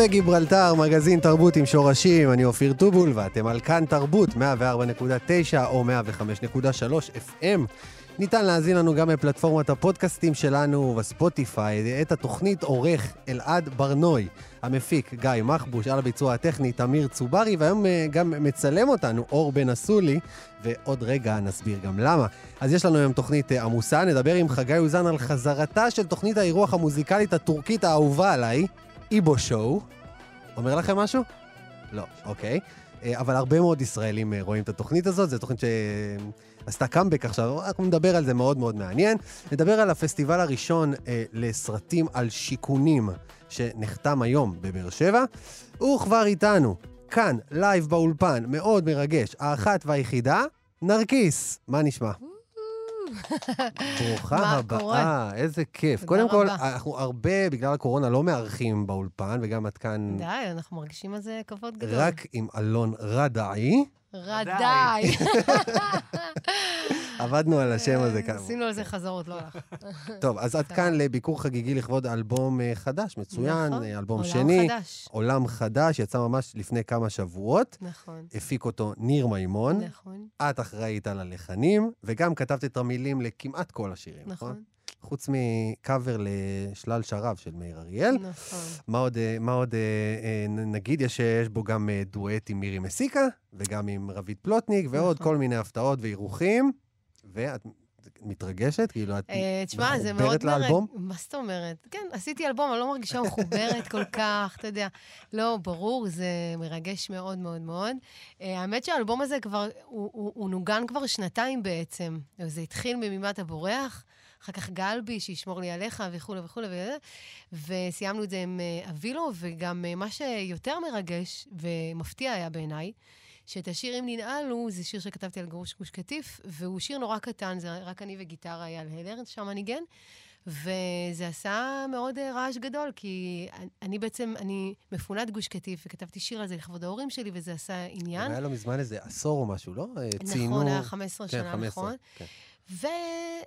קפה גיברלטר, מגזין תרבות עם שורשים, אני אופיר טובול, ואתם על כאן תרבות, 104.9 או 105.3 FM. ניתן להאזין לנו גם בפלטפורמת הפודקאסטים שלנו בספוטיפיי. את התוכנית עורך אלעד ברנוי, המפיק גיא מחבוש, על הביצוע הטכני תמיר צוברי, והיום אה, גם מצלם אותנו אור בן אסולי, ועוד רגע נסביר גם למה. אז יש לנו היום תוכנית אה, עמוסה, נדבר עם חגי אוזן על חזרתה של תוכנית האירוח המוזיקלית הטורקית האהובה עליי. איבו שואו. אומר לכם משהו? לא, אוקיי. אה, אבל הרבה מאוד ישראלים אה, רואים את התוכנית הזאת, זו תוכנית שעשתה קאמבק עכשיו, אנחנו נדבר על זה מאוד מאוד מעניין. נדבר על הפסטיבל הראשון אה, לסרטים על שיכונים, שנחתם היום בבאר שבע. הוא כבר איתנו, כאן, לייב באולפן, מאוד מרגש, האחת והיחידה, נרקיס. מה נשמע? ברוכה הבאה, איזה כיף. קודם כל, אנחנו הרבה, בגלל הקורונה, לא מארחים באולפן, וגם את כאן... די, אנחנו מרגישים על זה כבוד גדול. רק עם אלון רדאי. רדאי. עבדנו על השם הזה כאן. עשינו על זה חזרות, לא הלך. טוב, אז עד כאן לביקור חגיגי לכבוד אלבום אה, חדש, מצוין, נכון, אה, אלבום עולם שני. חדש. עולם חדש, יצא ממש לפני כמה שבועות. נכון, הפיק אותו ניר מימון. נכון, את אחראית על הלחנים, וגם כתבת את המילים לכמעט כל השירים, נכון? נכון, חוץ מקאבר לשלל שרב של מאיר אריאל. נכון. מה עוד, אה, מה עוד אה, אה, נגיד? יש, יש בו גם אה, דואט עם מירי מסיקה, וגם עם רביד פלוטניק, ועוד נכון. כל מיני הפתעות ואירוחים. ואת מתרגשת? כאילו, את אה, מחוברת לאלבום? מה זאת אומרת? כן, עשיתי אלבום, אני לא מרגישה מחוברת כל כך, אתה יודע. לא, ברור, זה מרגש מאוד מאוד מאוד. אה, האמת שהאלבום הזה כבר, הוא- הוא הוא נוגן כבר שנתיים בעצם. זה התחיל ממימת הבורח, אחר כך גלבי, שישמור לי עליך, וכולי וכולי וזה, וסיימנו את זה עם אה, אבילו, וגם מה שיותר מרגש ומפתיע היה בעיניי, שאת השיר אם ננעלו, זה שיר שכתבתי על גרוש גוש קטיף, והוא שיר נורא קטן, זה רק אני וגיטרה אייל הלר, שם הניגן, וזה עשה מאוד אה, רעש גדול, כי אני- אני בעצם, אני מפונת גוש קטיף, וכתבתי שיר על זה לכבוד ההורים שלי, וזה עשה עניין. היה לו מזמן איזה עשור או משהו, לא? אה, ציינו... נכון, היה 15 כן, שנה, 15, נכון? כן.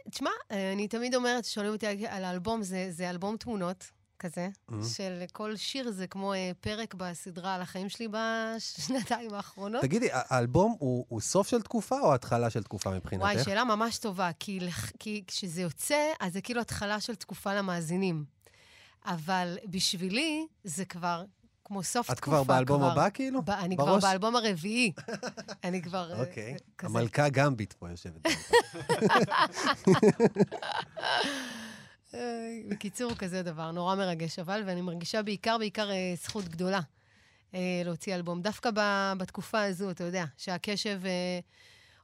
ותשמע, אני תמיד אומרת, שואלים אותי על האלבום, זה, זה אלבום תמונות כזה, Mhm. של כל שיר זה כמו אה, פרק בסדרה על החיים שלי בשנתיים האחרונות. תגידי, האלבום הוא הוא סוף של תקופה או התחלה של תקופה מבחינתך? וואי, שאלה ממש טובה, כי, כי כשזה יוצא, אז זה כאילו התחלה של תקופה למאזינים. אבל בשבילי, זה כבר כמו סוף את תקופה. כבר באלבום הבא, כאילו? ב- אני כבר בראש? באלבום הרביעי. אני כבר... אה, אוקיי. כזה. המלכה גמביט פה יושבת. אה, בקיצור, כזה דבר, נורא מרגש, אבל, ואני מרגישה בעיקר, בעיקר אה, זכות גדולה אה, להוציא אלבום. דווקא ב, בתקופה הזו, אתה יודע, שהקשב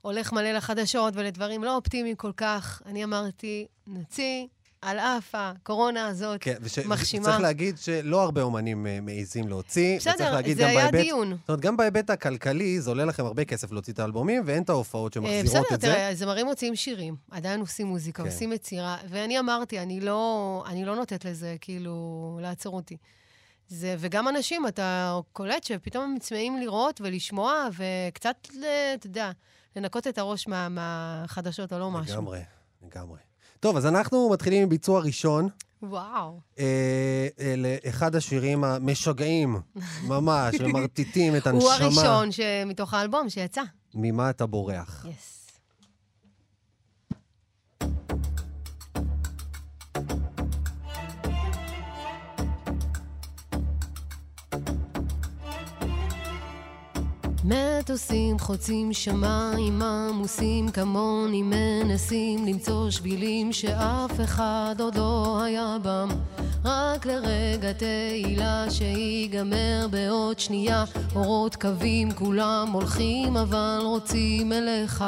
הולך מלא לחדשות ולדברים לא אופטימיים כל כך. אני אמרתי, נוציא על אף הקורונה הזאת. כן, וש- מחשימה. וצריך להגיד שלא הרבה אומנים אה, מעיזים להוציא. בסדר, זה היה בהיבט- דיון. זאת אומרת, גם בהיבט הכלכלי, זה עולה לכם הרבה כסף להוציא את האלבומים, ואין את ההופעות אה, שמחזירות בסדר, את זה. תראה, זמרים מוציאים שירים, עדיין עושים מוזיקה, כן. עושים יצירה, ואני אמרתי, אני לא, אני לא נותנת לזה, כאילו, לעצור אותי. זה, וגם אנשים, אתה קולט שפתאום הם צמאים לראות ולשמוע, וקצת, אתה יודע, לנקות את הראש מה, מהחדשות או לא משהו. לגמרי, לגמרי. טוב, אז אנחנו מתחילים עם ביצוע ראשון. וואו. אה, אה, לאחד השירים המשגעים, ממש, ומרטיטים את הנשמה. הוא הראשון. מתוך האלבום שיצא. ממה אתה בורח? יס. מטוסים חוצים שמיים עמוסים כמוני מנסים למצוא שבילים שאף אחד עוד לא היה בם. רק לרגע תהילה שיגמר בעוד שנייה אורות קווים כולם הולכים אבל רוצים אליך.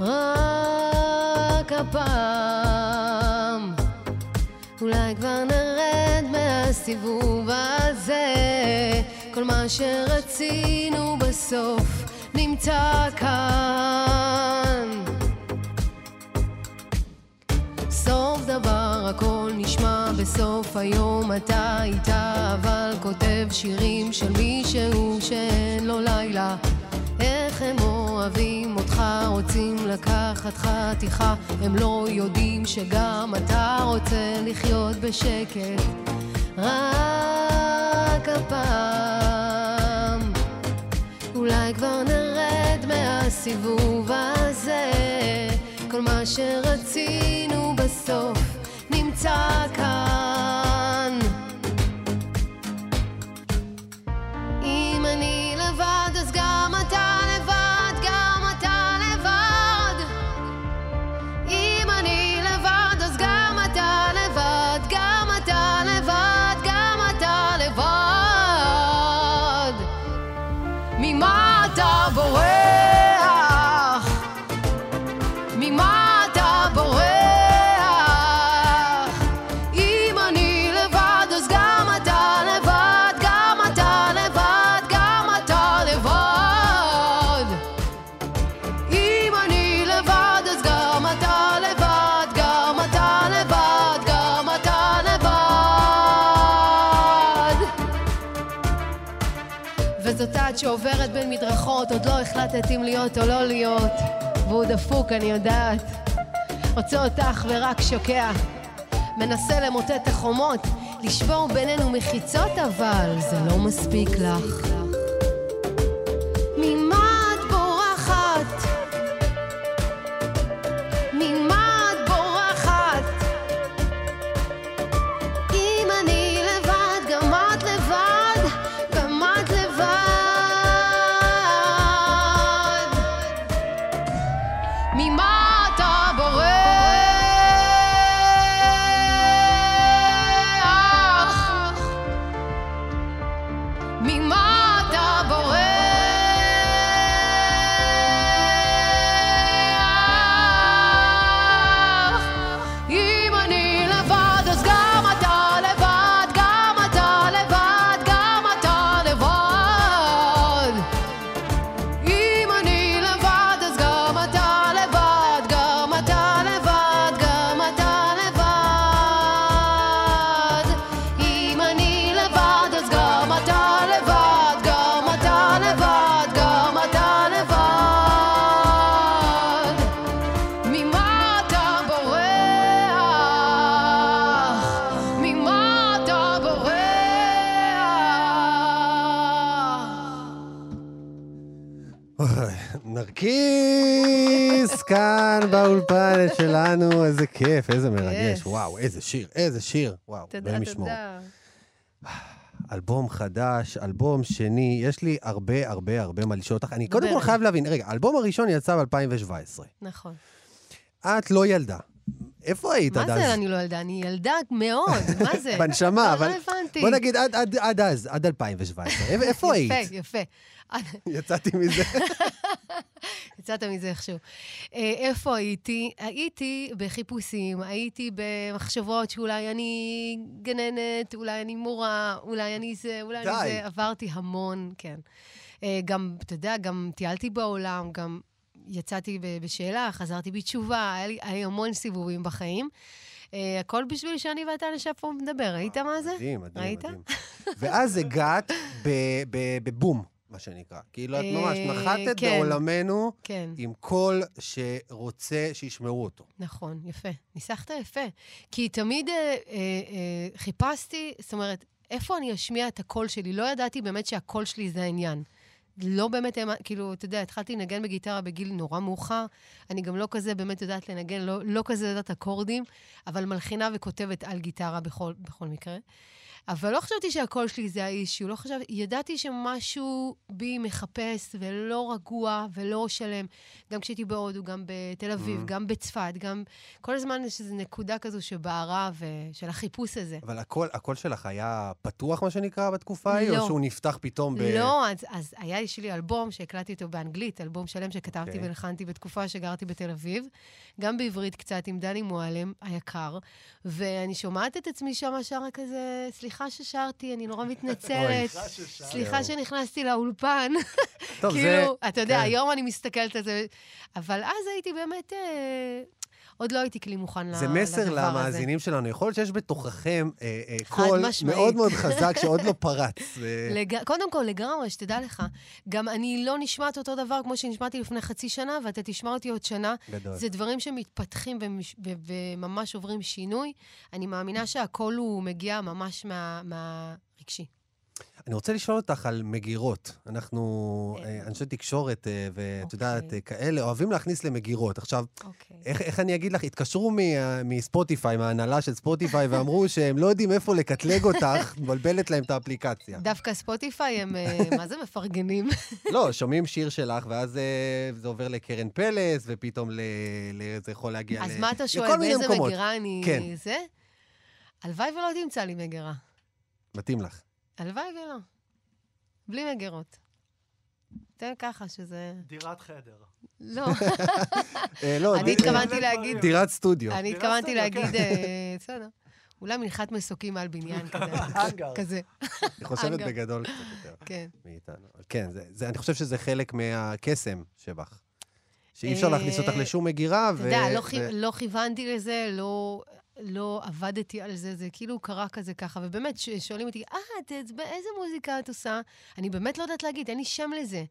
רק הפעם. אולי כבר נרד מהסיבוב הזה כל מה שרצינו בסוף נמצא כאן. סוף דבר הכל נשמע בסוף היום. אתה איתה אבל כותב שירים של מישהו שאין לו לילה. איך הם אוהבים אותך, רוצים לקחת חתיכה, הם לא יודעים שגם אתה רוצה לחיות בשקט. רק הפעם, אולי כבר נרד מהסיבוב הזה, כל מה שרצינו בסוף נמצא כאן. שעוברת בין מדרכות, עוד לא החלטת אם להיות או לא להיות. והוא דפוק, אני יודעת. רוצה אותך ורק שוקע. מנסה למוטט את החומות, לשבור בינינו מחיצות, אבל זה לא מספיק לך. איזה שיר, איזה שיר, וואו, תודה, אלוהים ישמור. תודה. אלבום חדש, אלבום שני, יש לי הרבה הרבה הרבה מה לשאול אותך. אני קודם כל. חייב להבין, רגע, האלבום הראשון יצא ב-2017. נכון. את לא ילדה. איפה היית מה עד אז? זה אני לא ילדה? אני ילדה מאוד, מה זה? בנשמה, לא, אבל... לא הבנתי. בוא נגיד עד- אז, עד 2017. איפה- איפה היית? יפה, יפה. יצאתי מזה. יצאת מזה איכשהו. אה, איפה הייתי? הייתי בחיפושים, הייתי במחשבות שאולי אני גננת, אולי אני מורה, אולי אני זה, אולי די. אני זה. עברתי המון, כן. אה, גם, אתה יודע, גם טיילתי בעולם, גם יצאתי בשאלה, חזרתי בתשובה, היה לי, היה לי המון סיבובים בחיים. אה, הכל בשביל שאני ואתה נשב פה ומדבר. ראית מה זה? מדהים, מדהים? מדהים. ואז הגעת ב- ב- בבום, מה שנקרא. כאילו, את אה, ממש נחתת כן. בעולמנו כן. עם קול שרוצה שישמעו אותו. נכון, יפה. ניסחת יפה. כי תמיד אה, אה, אה, חיפשתי, זאת אומרת, איפה אני אשמיע את הקול שלי? לא ידעתי באמת שהקול שלי זה העניין. לא באמת, כאילו, אתה יודע, התחלתי לנגן בגיטרה בגיל נורא מאוחר. אני גם לא כזה באמת יודעת לנגן, לא, לא כזה יודעת אקורדים, אבל מלחינה וכותבת על גיטרה בכל, בכל מקרה. אבל לא חשבתי שהקול שלי זה האישיו, לא חשבתי, ידעתי שמשהו בי מחפש ולא רגוע ולא שלם. גם כשהייתי בהודו, גם בתל אביב, Mm. גם בצפת, גם... כל הזמן יש איזו נקודה כזו שבערה ושל החיפוש הזה. אבל הקול, הקול שלך היה פתוח, מה שנקרא, בתקופה ההיא? לא. או שהוא נפתח פתאום ב... לא, אז, אז היה לי אלבום שהקלטתי אותו באנגלית, אלבום שלם שכתבתי אוקיי. והלחנתי בתקופה שגרתי בתל אביב, גם בעברית קצת עם דני מועלם היקר, ואני שומעת את עצמי שם שרה כזה, סליחה ששרתי, אני נורא מתנצלת, סליחה שנכנסתי לאולפן. טוב, זה... כאילו, אתה יודע, כן. היום אני מסתכלת על זה, אבל אז הייתי באמת, אה, עוד לא הייתי כלי מוכן זה לדבר מסר הזה. למאזינים שלנו. יכול להיות שיש בתוככם אה, אה, קול משמעית. מאוד מאוד חזק שעוד לא פרץ. ו- לג... קודם כל, לגמרי, שתדע לך, גם אני לא נשמעת אותו דבר כמו שנשמעתי לפני חצי שנה, ואתה תשמע אותי עוד שנה. גדול. זה דברים שמתפתחים ומש... וממש עוברים שינוי. אני מאמינה שהכל הוא מגיע ממש מה... מהרגשי. אני רוצה לשאול אותך על מגירות. אנחנו, כן. אה, אנשי תקשורת, אה, ואת אוקיי. יודעת, אה, כאלה, אוהבים להכניס למגירות. עכשיו, אוקיי. איך, איך אני אגיד לך? התקשרו מספוטיפיי, מההנהלה של ספוטיפיי, ואמרו שהם לא יודעים איפה לקטלג אותך, מבלבלת להם את האפליקציה. דווקא ספוטיפיי הם, מה זה מפרגנים? לא, שומעים שיר שלך, ואז זה עובר לקרן פלס, ופתאום ל... ל... זה יכול להגיע אז ל... מה אתה לכל שואל, מיני באיזה מקומות. מגירה אני... כן. זה? הלוואי ולא תמצא לי מגירה. מתאים לך. הלוואי ולא. בלי מגירות. תן ככה שזה... דירת חדר. לא. אה, לא, אני התכוונתי להגיד... דירת סטודיו. אני התכוונתי להגיד, כן. אה, בסדר. אולי מנחת מסוקים מעל בניין כזה. היא חושבת. בגדול קצת יותר כן. מאיתנו. כן, אני חושב שזה חלק מהקסם שבך. שאי אפשר אה, להכניס אותך לשום מגירה, אתה יודע, לא לא כיוונתי לזה, לא... לא עבדתי על זה, זה כאילו קרה כזה ככה, ובאמת, שואלים אותי, אה, את, את, איזה מוזיקה את עושה? אני באמת לא יודעת להגיד, אין לי שם לזה.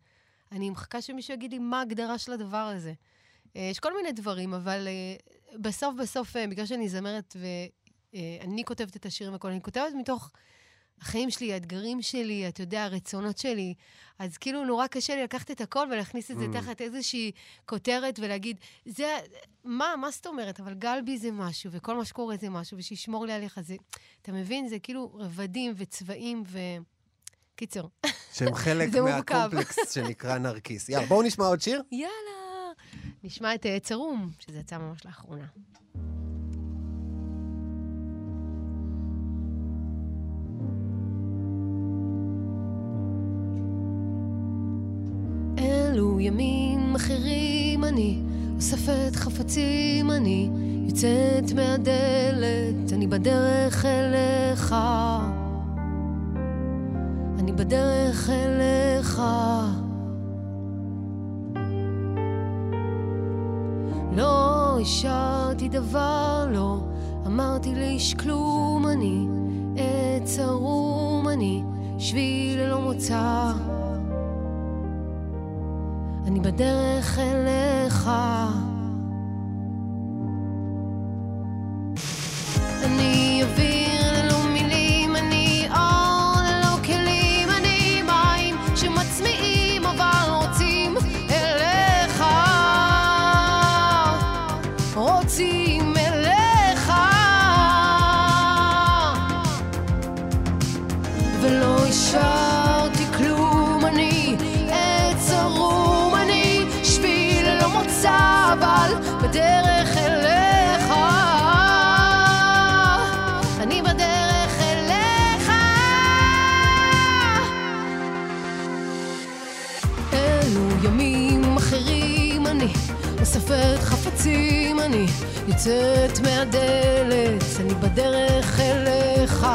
אני מחכה שמישהו יגיד לי מה ההגדרה של הדבר הזה. אה, יש כל מיני דברים, אבל אה, בסוף בסוף, אה, בגלל שאני זמרת ואני כותבת את השירים והכול, אני כותבת מתוך החיים שלי, האתגרים שלי, אתה יודע, הרצונות שלי. אז כאילו נורא קשה לי לקחת את הכל ולהכניס את זה Mm. תחת איזושהי כותרת ולהגיד, זה, מה, מה זאת אומרת? אבל גלבי זה משהו, וכל מה שקורה זה משהו, ושישמור לי עליך זה... אתה מבין? זה כאילו רבדים וצבעים ו... קיצר, שהם חלק. מהקומפלקס שנקרא נרקיס. יאללה, בואו נשמע עוד שיר. יאללה. נשמע את אה, צרום, שזה יצא ממש לאחרונה. ימים אחרים אני אוספת חפצים אני יוצאת מהדלת אני בדרך אליך אני בדרך אליך לא השארתי דבר, לא אמרתי לאיש כלום, אני עץ ערום, אני שביל ללא מוצא. בדרך אליך. יוצאת מהדלת, אני בדרך אליך.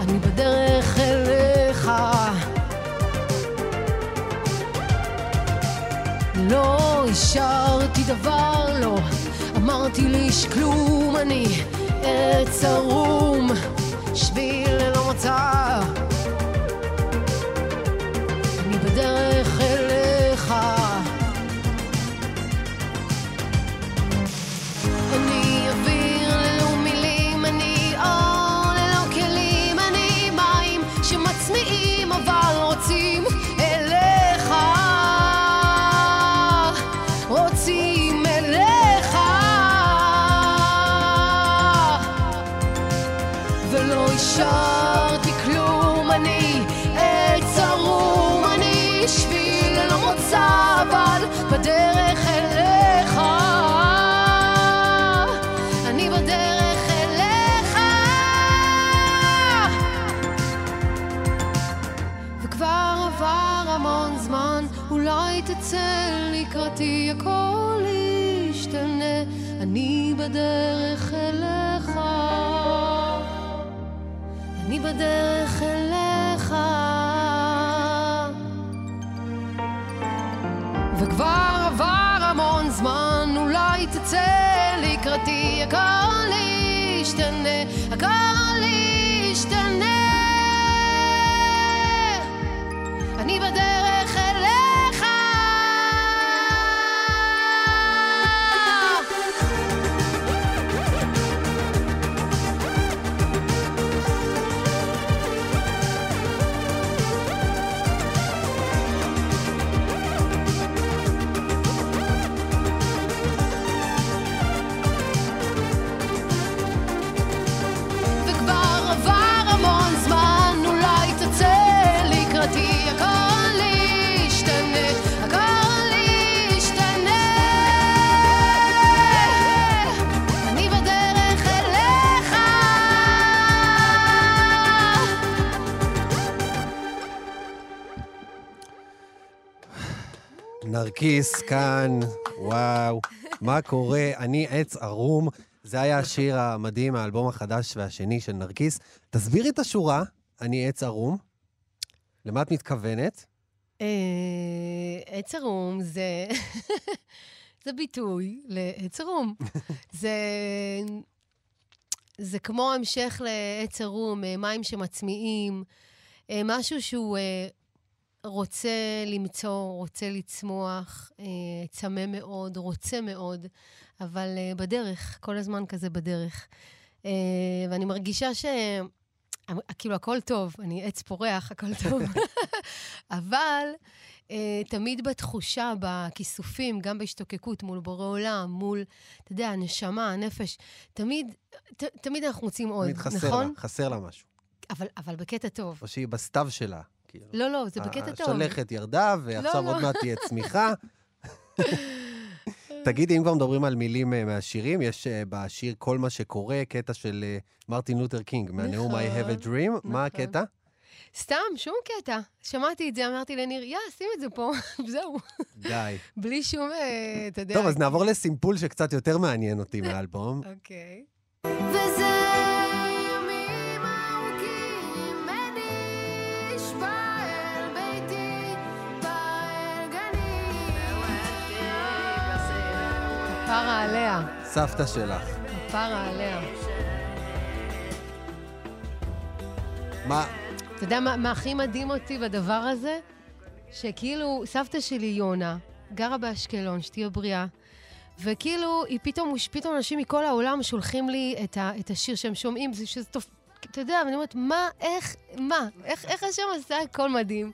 אני בדרך אליך. לא השארתי דבר, לא אמרתי לאיש כלום, אני עץ ערום, בדרך אליך. אני בדרך אליך. וכבר עבר המון זמן, אולי תצא לקראתי, הכל ישתנה, הכל ישתנה. נרקיס כאן, וואו, מה קורה? אני עץ ערום. זה היה השיר המדהים מהאלבום החדש והשני של נרקיס. תסבירי את השורה, אני עץ ערום. למה את מתכוונת? אה, עץ ערום זה... זה ביטוי לעץ ערום. זה... זה כמו המשך לעץ ערום, אה, מים שמצמיעים, אה, משהו שהוא רוצה למצוא, רוצה לצמוח, אה, צמא מאוד, רוצה מאוד, אבל אה, בדרך, כל הזמן כזה בדרך. אה, ואני מרגישה ש... כאילו, הכל טוב, אני עץ פורח, הכל טוב. אבל תמיד בתחושה, בכיסופים, גם בהשתוקקות מול בורא עולם, מול, אתה יודע, הנשמה, הנפש, תמיד, ת, תמיד אנחנו מוצאים עוד, תמיד חסר נכון? לה, חסר לה משהו. אבל, אבל בקטע טוב. או שהיא בסתיו שלה. כאילו. לא, לא, זה בקטע טוב. השלכת ירדה, ועכשיו לא. עוד מעט תהיה צמיחה. תגידי, אם כבר מדברים על מילים אה, מהשירים, יש אה, בשיר כל מה שקורה, קטע של אה, מרטין לותר קינג, מהנאום I have a dream. מה נכון. הקטע? סתם, שום קטע. שמעתי את זה, אמרתי לניר, יא, שים את זה פה, זהו. די. בלי שום, אתה יודע... טוב, אז נעבור לסימפול שקצת יותר מעניין אותי מהאלבום. אוקיי. וזה כפרה עליה, סבתא שלך. כפרה עליה. מה, אתה יודע מה, מה הכי מדהים אותי בדבר הזה? שכאילו, סבתא שלי, יונה, גרה באשקלון, שתהיה בריאה, וכאילו, היא פתאום, פתאום אנשים מכל העולם שולחים לי את, ה, את השיר שהם שומעים, זה שזה טוב, אתה יודע, ואני אומרת, מה, איך, מה, איך, איך השם עשה הכל מדהים?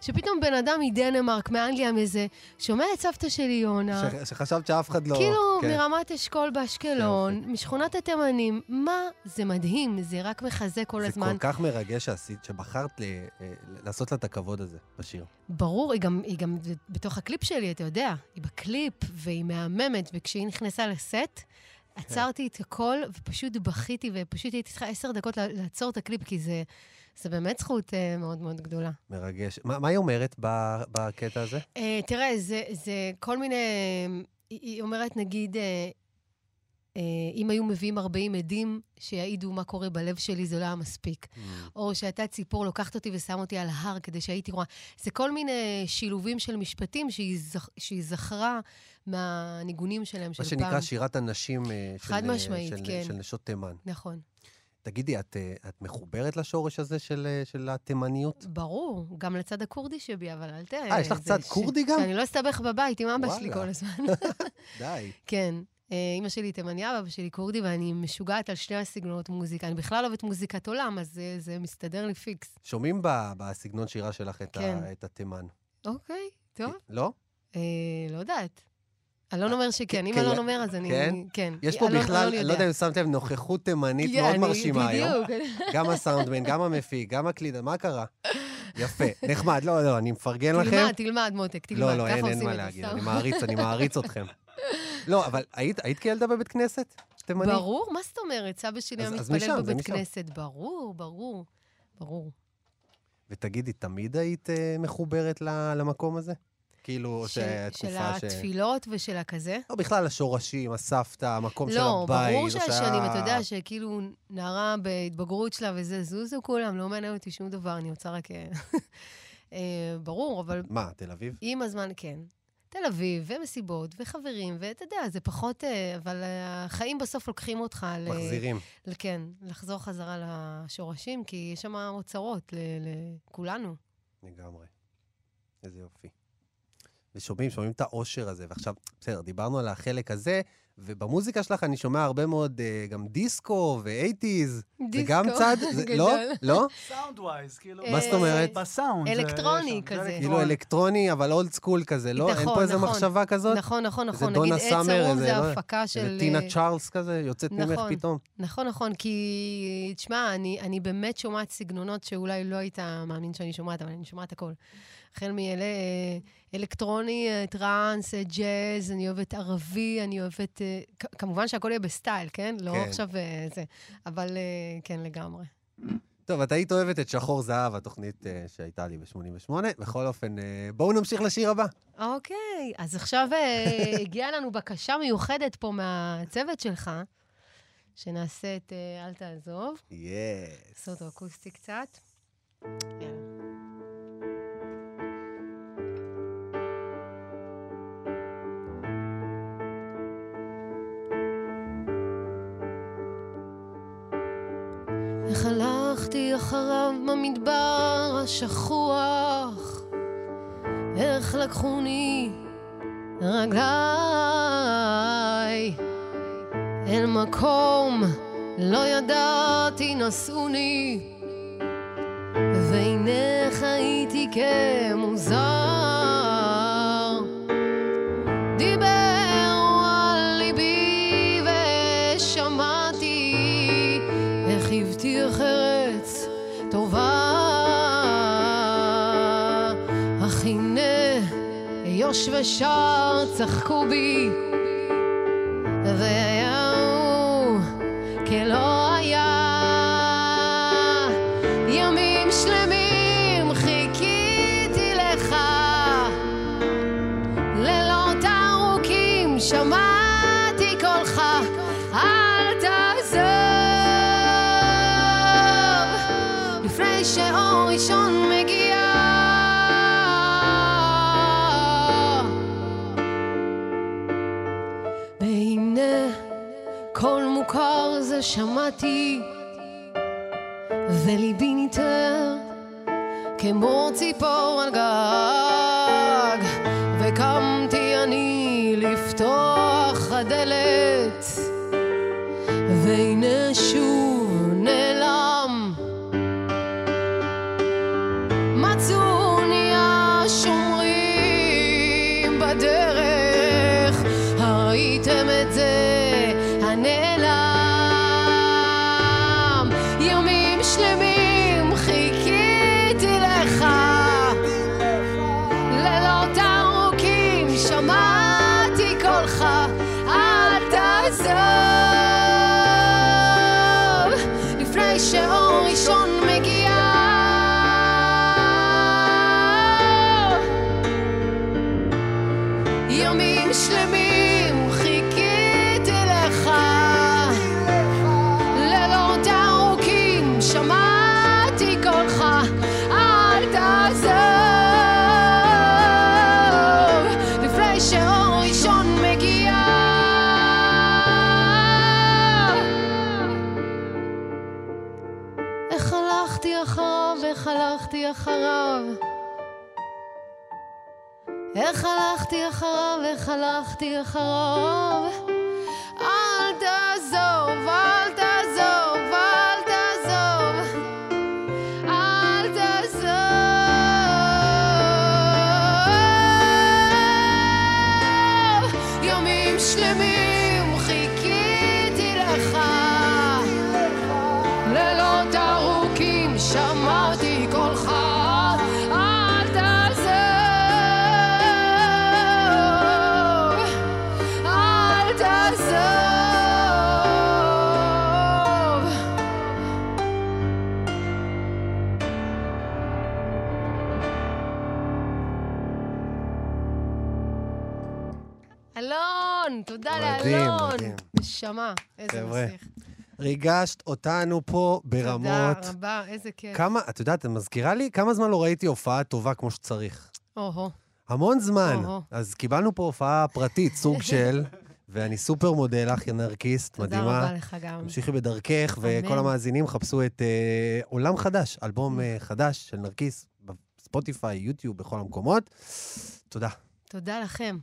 שפתאום בן אדם מדנמרק, מאנגליה, מאיזה, שומע את סבתא שלי, יונה, ש- שחשבת שאף אחד לא... כאילו, כן. מרמת אשכול באשקלון, משכונת התימנים, מה? זה מדהים, זה רק מחזק כל זה הזמן. כל כך מרגש שעשית, שבחרת ל- אה, לעשות לה את הכבוד הזה בשיר. ברור, היא גם, היא גם בתוך הקליפ שלי, אתה יודע, היא בקליפ, והיא מהממת, וכשהיא נכנסה לסט, עצרתי את הכל, ופשוט בכיתי, ופשוט הייתי צריכה עשר דקות לע- לעצור את הקליפ, כי זה, זה באמת זכות uh, מאוד מאוד גדולה. מרגש. מה, מה היא אומרת ב- בקטע הזה? Uh, תראה, זה, זה כל מיני... היא, אומרת, נגיד, uh, uh, אם היו מביאים 40 עדים שיעידו מה קורה בלב שלי, זה לא היה מספיק. או שהייתה ציפור לוקחת אותי ושם אותי על ההר כדי שהייתי רואה. זה כל מיני שילובים של משפטים שהיא, זכ... שהיא זכרה מהניגונים שלהם של מה פעם. שנקרא שירת הנשים של, משמעית, של, כן. של נשות תימן. נכון. תגידי, את, אה, את מחוברת לשורש הזה של, אה, של התימניות? ברור, גם לצד הכורדי שבי, אבל אל תראה. אה, יש לך צד ש- כורדי גם? שאני לא אסתבך בבית עם אבא שלי. כל הזמן. די. כן. אה, אימא שלי תימניה, אבא שלי כורדי, ואני משוגעת על שני הסגנונות מוזיקה. אני בכלל אוהבת מוזיקת עולם, אז זה, זה מסתדר לי פיקס. שומעים ב, בסגנון שירה שלך את, כן. ה, את התימן. אוקיי, טוב. לא? אה, לא יודעת. אלון אומר שכן, אם אלון אומר, אז אני... כן? כן. יש פה בכלל, אני לא יודע. אם שמתם לב, נוכחות תימנית כן, מאוד מרשימה היום. בדיוק. גם הסאונדמן, גם המפיק, גם הקלידה, מה קרה? יפה, נחמד. לא, לא, אני מפרגן לכם. תלמד, תלמד, מותק, תלמד. לא, לא, אין, אין מה להגיד. אני מעריץ, אני מעריץ אתכם. לא, אבל היית כילדה בבית כנסת? תימני? ברור, מה זאת אומרת? סבא שלי היה מתפלל בבית. כנסת. ברור, ברור, ברור. ותגידי, תמיד היית אה, מחוברת למקום הזה? כאילו, של- של תקופה ש... התפילות ושל הכזה. לא, בכלל השורשים, הסבתא, המקום של לא, הבית. ברור או שהשנים, אתה יודע שכאילו נערה בהתבגרות שלה וזה, זוזו כולם, לא מעניין אותי שום דבר, אני רוצה רק... אה, אה, ברור, אבל מה, תל אביב? עם הזמן, כן. תל אביב, ומסיבות, וחברים, ואתה יודע, זה פחות... אה, אבל החיים בסוף לוקחים אותך ל... מחזירים. ל- כן, לחזור חזרה לשורשים, כי יש שם אוצרות לכולנו. לגמרי. איזה יופי. ושומעים, שומעים את האושר הזה. ועכשיו, בסדר, דיברנו על החלק הזה, ובמוזיקה שלך אני שומע הרבה מאוד אה, גם דיסקו ואייטיז. זה דיסקו, קצת? זה- לא? גדול. לא? soundwise, כאילו... מה זאת אומרת? בסאונד. זה- אלקטרוני כזה. זה כאילו אלקטרוני, אבל old school כזה, לא? אין נכון, פה איזה נכון. מחשבה כזאת? נכון, נכון, נכון. דונה נגיד סאמר איזה, זה לא- הפקה של... איזה טינה אה, צ'ארלס כזה, יוצאת ממך נכון. פתאום. נכון, נכון, כי, תשמע, אני, אני באמת שומעת סגנונות שאולי לא היית מאמין שאני שומעת, אבל אני שומעת הכל. החל מאלקטרוני, אה, טראנס, אה, ג'אז, אני אוהבת ערבי, אני אוהבת... אה, כמובן שהכל יהיה בסטייל, כן? לא כן. עכשיו אה, זה. אבל אה, כן, לגמרי. טוב, את היית אוהבת את שחור זהב, התוכנית אה, שהייתה לי ב-88. בכל אופן, אה, בואו נמשיך לשיר הבא. אוקיי, אז עכשיו אה, הגיעה לנו בקשה מיוחדת פה מהצוות שלך, שנעשה את אה, אל תעזוב. yes. נעשה אותו אקוסטי קצת. יאללה. אחריו במדבר השכוח, איך לקחוני רגליי? אל מקום לא ידעתי נשאוני והנה חייתי כמוזר יוש ושר צחקו בי והיה שמעתי, וליבי ניטר כמו ציפור על גג, הלכתי אחריו, איך הלכתי אחריו. איך הלכתי אחריו, איך הלכתי אחריו. נשמה, איזה נסיך. ריגשת אותנו פה ברמות. תודה רבה, איזה כיף. כמה, את יודעת, את מזכירה לי כמה זמן לא ראיתי הופעה טובה כמו שצריך. או-הו. המון זמן. או-הו. אז קיבלנו פה הופעה פרטית, סוג של, ואני סופר מודה לך, נרקיסט, תודה מדהימה. רבה לך גם. תמשיכי בדרכך, וכל אמן. המאזינים חפשו את אה, עולם חדש, אלבום אה, חדש של נרקיס, בספוטיפיי, יוטיוב, בכל המקומות. תודה. תודה לכם.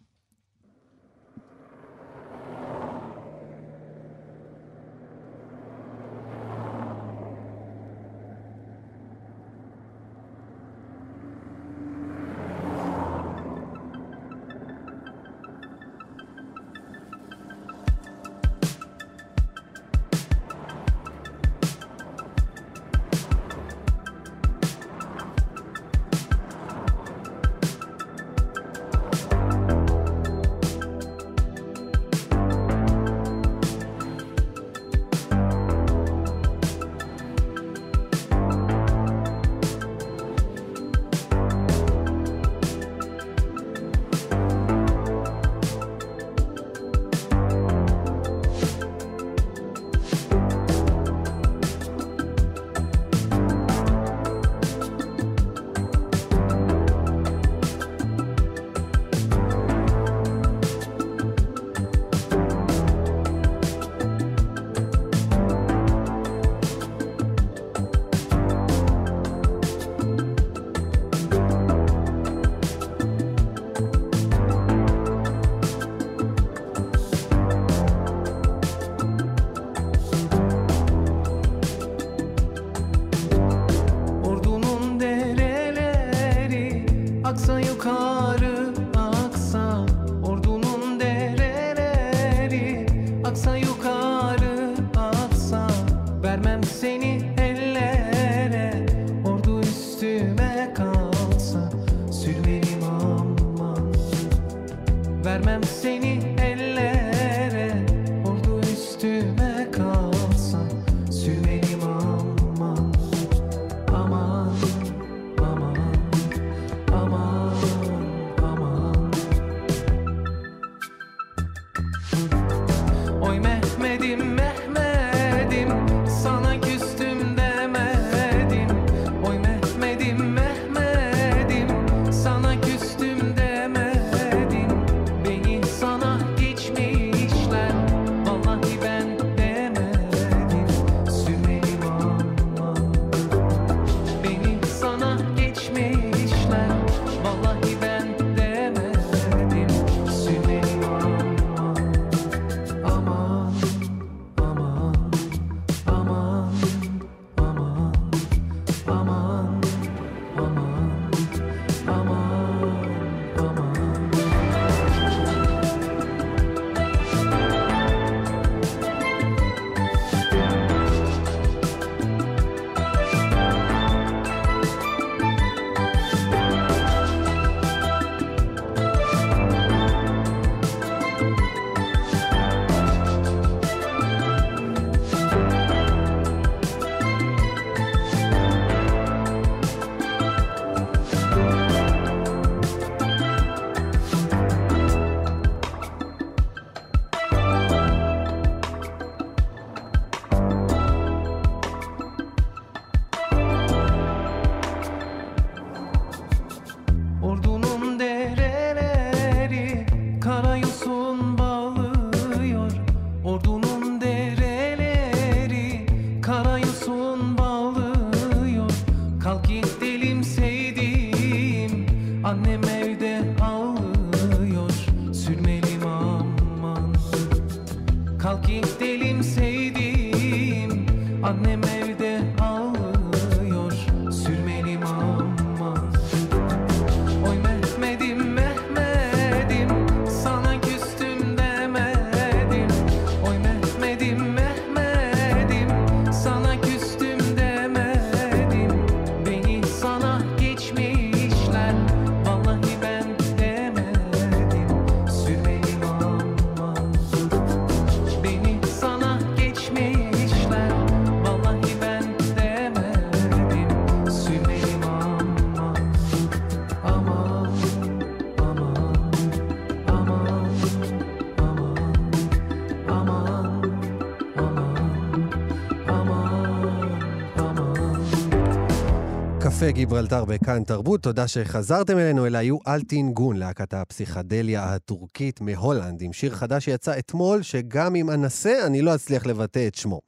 גיברלטר בכאן תרבות, תודה שחזרתם אלינו. אלה היו אלטין גון, להקת הפסיכדליה הטורקית מהולנד, עם שיר חדש שיצא אתמול, שגם אם אנסה, אני לא אצליח לבטא את שמו.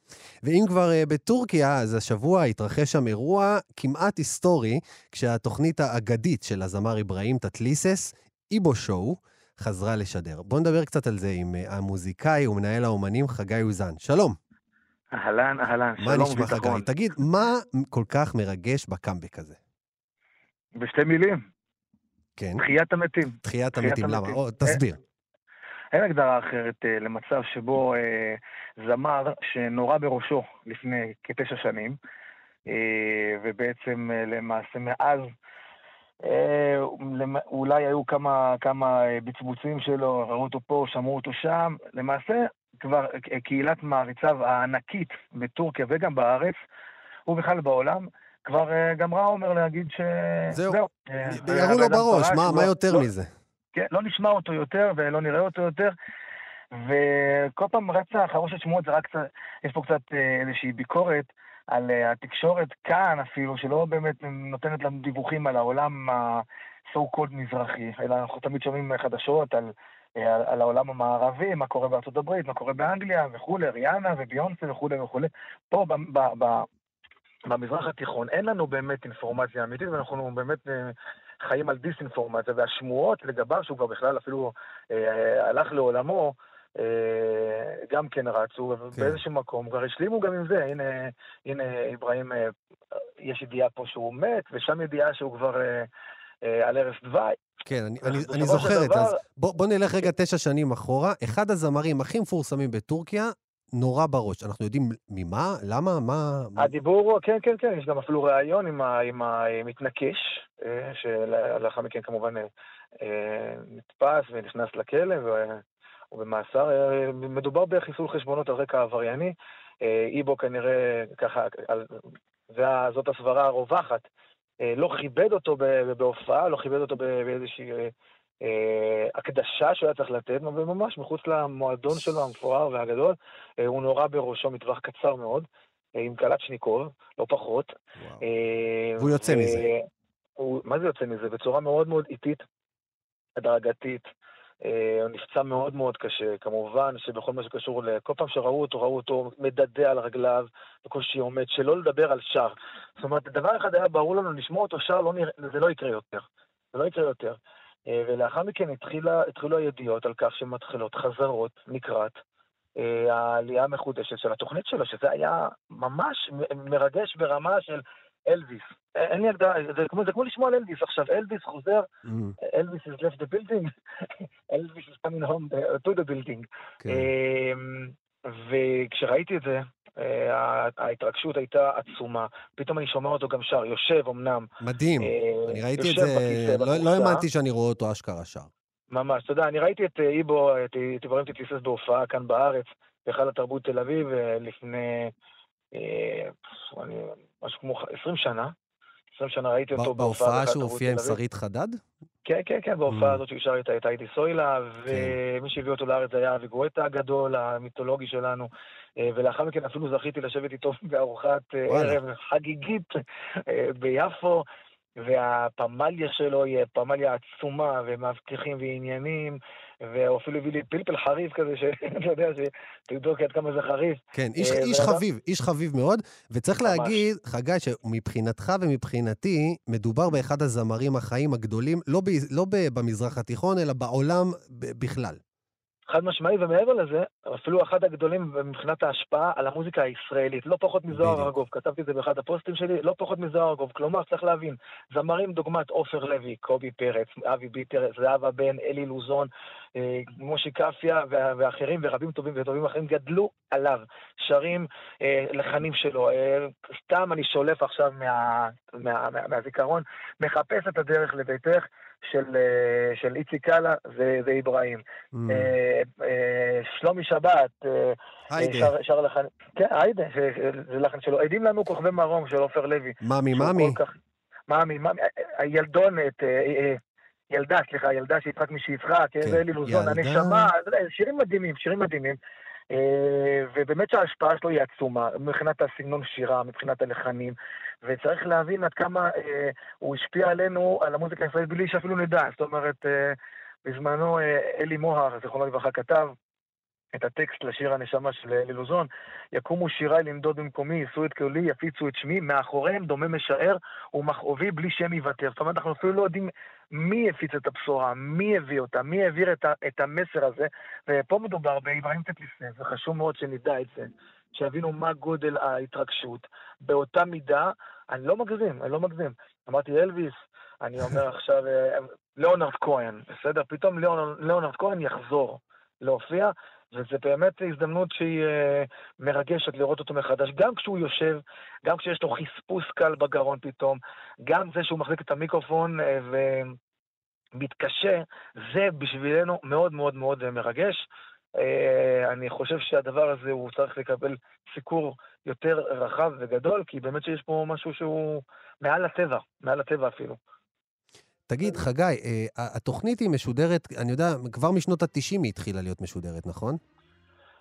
ואם כבר uh, בטורקיה, אז השבוע התרחש שם אירוע כמעט היסטורי, כשהתוכנית האגדית של הזמר אברהים תתליסס, איבו שואו, חזרה לשדר. בואו נדבר קצת על זה עם uh, המוזיקאי ומנהל האומנים חגי אוזן. שלום. אהלן, אהלן, מה שלום נשמע וביטחון. חגי? תגיד, מה כל כך מרגש בקאמבק הזה? בשתי מילים, כן, תחיית המתים. תחיית המתים, למה? או, תסביר. אין הגדרה אחרת אה, למצב שבו אה, זמר שנורה בראשו לפני כתשע שנים, אה, ובעצם אה, למעשה מאז אה, אולי היו כמה, כמה בצבוצים שלו, ראו אותו פה, שמעו אותו שם. למעשה, כבר אה, קהילת מעריציו הענקית בטורקיה וגם בארץ, ובכלל בעולם, כבר אה, גמרה אומר להגיד ש... זהו. אה, ירו לו בראש, מה- מה לא- יותר לא- מזה? כן, לא נשמע אותו יותר ולא נראה אותו יותר. וכל פעם רצה חרושת שמועות, זה רק קצת, יש פה קצת איזושהי ביקורת על התקשורת כאן אפילו, שלא באמת נותנת לנו דיווחים על העולם ה-so called מזרחי, אלא אנחנו תמיד שומעים חדשות על, על, על העולם המערבי, מה קורה בארצות הברית, מה קורה באנגליה וכולי, ריאנה וביונסה וכולי וכולי. פה ב, ב, ב, במזרח התיכון אין לנו באמת אינפורמציה אמיתית, ואנחנו באמת אה, חיים על דיסאינפורמציה, והשמועות לגביו, שהוא כבר בכלל אפילו אה, הלך לעולמו, אה, גם כן רצו, כן. ובאיזשהו מקום כבר השלימו גם עם זה. הנה, הנה אברהים, אה, יש ידיעה פה שהוא מת, ושם ידיעה שהוא כבר אה, אה, על ערש דווי. כן, אני, אני, אני זוכר את זה. אז בוא, בוא נלך רגע תשע שנים אחורה. אחד הזמרים הכי מפורסמים בטורקיה, נורה בראש. אנחנו יודעים ממה? למה? מה? הדיבור הוא, כן, כן, כן, יש גם אפילו ראיון עם, ה, עם המתנקש, אה, שלאחר מכן כמובן אה, נתפס ונכנס לכלא, והוא במאסר. אה, מדובר בחיסול חשבונות על רקע עברייני. איבו כנראה, ככה, על- זאת הסברה הרווחת, לא כיבד אותו בהופעה, לא כיבד אותו באיזושהי אה, אה, הקדשה שהוא היה צריך לתת, וממש מחוץ למועדון שלו המפואר והגדול, אה, הוא נורה בראשו מטווח קצר מאוד. אה, עם קלצ'ניקוב, לא פחות. אה, והוא יוצא מזה. מה זה יוצא מזה? בצורה מאוד מאוד איטית, הדרגתית. אה, הוא נפצע מאוד מאוד קשה. כמובן שבכל מה שקשור ל... כל פעם שראו אותו, ראו אותו מדדה על רגליו, בקושי עומד, שלא לדבר על שר. זאת אומרת, דבר אחד היה ברור לנו, לשמוע אותו שר, לא נראה, זה לא יקרה יותר. זה לא יקרה יותר. אה, ולאחר מכן התחילה, התחילו הידיעות על כך שמתחילות חזרות לקראת אה, העלייה המחודשת של התוכנית שלו, שזה היה ממש מרגש ברמה של אלוויס. אה, אין לי הגדרה, זה כמו, זה כמו לשמוע על אלוויס עכשיו, אלוויס חוזר, Mm, אלוויס is left the building, אלוויס is coming home uh, to the building. כן. אמ, וכשראיתי את זה, אה, ההתרגשות הייתה עצומה. פתאום אני שומע אותו גם שר, יושב אמנם. מדהים. אה, אני ראיתי את זה, לא- לא. האמנתי שאני רואה אותו אשכרה שר. ממש, אתה יודע, אני ראיתי את איבו, את אברהים תתליסס בהופעה כאן בארץ, בהיכל התרבות תל אביב, לפני אני- משהו כמו 20 שנה. 20 שנה ראיתי אותו בהופעה בהופעה שהוא הופיע עם. שרית חדד? כן, כן, כן, בהופעה Mm. הזאת שהוא שר איתה את היידי סוילה, כן. ומי שהביא אותו לארץ היה אבי גואטה הגדול, המיתולוגי שלנו, אה, ולאחר מכן אפילו זכיתי לשבת איתו בארוחת אה. ערב חגיגית אה, ביפו, והפמליה שלו היא פמליה עצומה, ומאבטחים ועניינים, והוא אפילו הביא לי פלפל חריף כזה, שאתה יודע, שתבדוק עד כמה זה חריף. כן, איש, אה, איש ולמה? חביב, איש חביב מאוד, וצריך ממש. להגיד, חגי, שמבחינתך ומבחינתי, מדובר באחד הזמרים החיים הגדולים, לא, ב, לא ב, במזרח התיכון, אלא בעולם בכלל. חד משמעי, ומעבר לזה, אפילו אחד הגדולים מבחינת ההשפעה על המוזיקה הישראלית, לא פחות מזוהר. ארגוב, כתבתי את זה באחד הפוסטים שלי, לא פחות מזוהר ארגוב. כלומר, צריך להבין, זמרים דוגמת עופר לוי, קובי פרץ, אבי ביטר, זהבה בן, אלי לוזון, אה, מושי קפיה ואחרים, ורבים טובים וטובים אחרים, גדלו עליו, שרים אה, לחנים שלו. אה, סתם אני שולף עכשיו מה, מה, מה, מהזיכרון, מחפש את הדרך לביתך של, אה, של איציק קאלה, זה, זה אברהים. Mm, אה, אה, שלומי שבת, אה, היידה, שר, שר לחן... כן, היידה, זה לחן שלו. עדים לנו כוכבי מרום של עופר לוי. ממי, כל כך- ממי, ממי, הילדונת, אה, אה, ילדה, סליחה, ילדה שיצחק מי שיצחק, כן, כן, ואלי לוזון, ילדה. הנשמה, שירים מדהימים, שירים מדהימים. אה, ובאמת שההשפעה שלו היא עצומה, מבחינת הסגנון שירה, מבחינת הלחנים, וצריך להבין עד כמה אה, הוא השפיע עלינו, על המוזיקה הישראלית, בלי שאפילו נדע. זאת אומרת, אה, בזמנו אה, אלי מוהר, זיכרונו לברכה, כתב את הטקסט לשיר הנשמה של אלי לוזון, יקומו שיריי למדוד במקומי, יישאו את קולי, יפיצו את שמי, מאחוריהם דומה משער ומכאובי בלי שם יוותר. זאת אומרת, אנחנו אפילו לא יודעים מי הפיץ את הבשורה, מי הביא אותה, מי העביר את, את המסר הזה, ופה מדובר באברהים טטליסן, וחשוב מאוד שנדע את זה, שיבינו מה גודל ההתרגשות. באותה מידה, אני לא מגזים, אני לא מגזים. אמרתי אלוויס, אני אומר עכשיו אה, ליאונרד כהן, בסדר? פתאום ליאונרד, כהן יחזור להופיע, וזו באמת הזדמנות שהיא אה, מרגשת לראות אותו מחדש, גם כשהוא יושב, גם כשיש לו חספוס קל בגרון פתאום, גם זה שהוא מחזיק את המיקרופון אה, ומתקשה, זה בשבילנו מאוד מאוד מאוד מרגש. אה, אני חושב שהדבר הזה הוא צריך לקבל סיקור יותר רחב וגדול, כי באמת שיש פה משהו שהוא מעל הטבע, מעל הטבע אפילו. תגיד, חגי, אה, התוכנית היא משודרת, אני יודע, כבר משנות ה-90 היא התחילה להיות משודרת, נכון?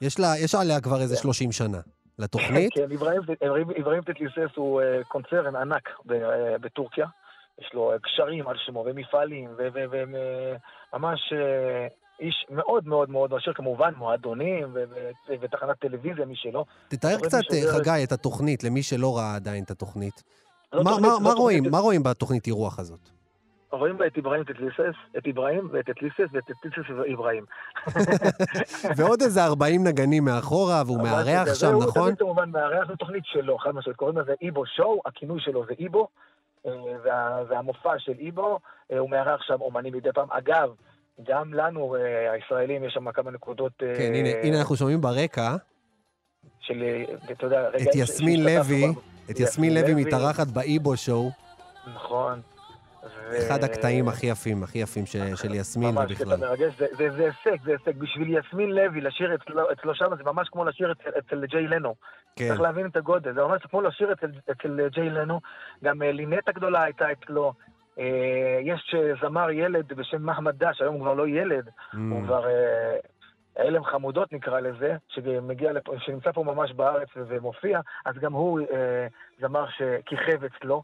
יש, לה, יש עליה כבר איזה 30 שנה. לתוכנית? כן, אברהים- טטליסס הוא אה, קונצרן ענק אה, בטורקיה. יש לו אה, קשרים על שמו ומפעלים, וממש איש מאוד מאוד מאוד עשיר, כמובן מועדונים ו- ו- ותחנת טלוויזיה משלו. תתאר תוכנית קצת, משודרת. חגי, את התוכנית, למי שלא ראה עדיין את התוכנית. זו מה- תוכנית- מה- זו מה תוכנית- רואים? מה רואים בתוכנית אירוח הזאת? רואים את אברהים טטליסס, את אברהים ואת טטליסס ואת טטליסס ואברהים. ועוד איזה 40 נגנים מאחורה, והוא מארח שם, הוא נכון? תמיד כמובן מארח, זו תוכנית שלו, חד משמעית, קוראים לזה איבו שואו, הכינוי שלו זה איבו, אה, וה- והמופע של איבו, אה, הוא מארח שם אומנים מדי פעם. אגב, גם לנו, אה, הישראלים, יש שם כמה נקודות... אה, כן, הנה, הנה אנחנו שומעים ברקע של, אה, אתה יודע, את רגעים ש- יסמין לוי, את יסמין לוי מתארחת באיבו שואו, נכון. אחד הקטעים הכי יפים, הכי יפים של יסמין ממש ובכלל. קטע מרגש, זה, הישג, זה הישג. בשביל יסמין לוי לשיר אצלו, שם, זה ממש כמו לשיר אצל, ג'יי לנו. כן, צריך להבין את הגודל, זה ממש כמו לשיר אצל, ג'יי לנו. גם לינט הגדולה הייתה אצלו. אה, יש אה, זמר ילד בשם מחמד דש, היום הוא כבר לא ילד, Mm, הוא כבר אה, הלם חמודות נקרא לזה, שמגיע לפה, שנמצא פה ממש בארץ ומופיע, אז גם הוא אה, זמר שכיכב אצלו.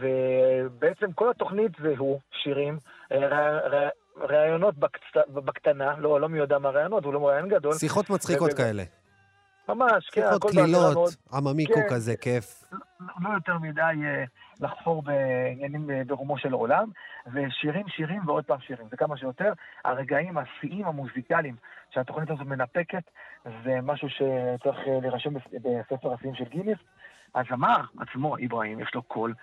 ובעצם כל התוכנית זה הוא, שירים, אה, רא- רא- ראיונות בקצ- בקטנה, לא, לא מי יודע מה ראיונות, הוא לא ראיין גדול, שיחות מצחיקות ו- כאלה. ממש, כן, הכל באווירה מאוד, קלילות, עממיקו כן. כזה, כיף. לא יותר מדי אה, לחפור בעניינים אה, ברומו של עולם, ושירים, שירים ועוד פעם שירים, זה כמה שיותר. הרגעים, השיאים המוזיקליים שהתוכנית הזאת מנפקת, זה משהו שצריך אה, להירשם בס- בספר השיאים של גיניס. הזמר עצמו, אברהים, יש לו קול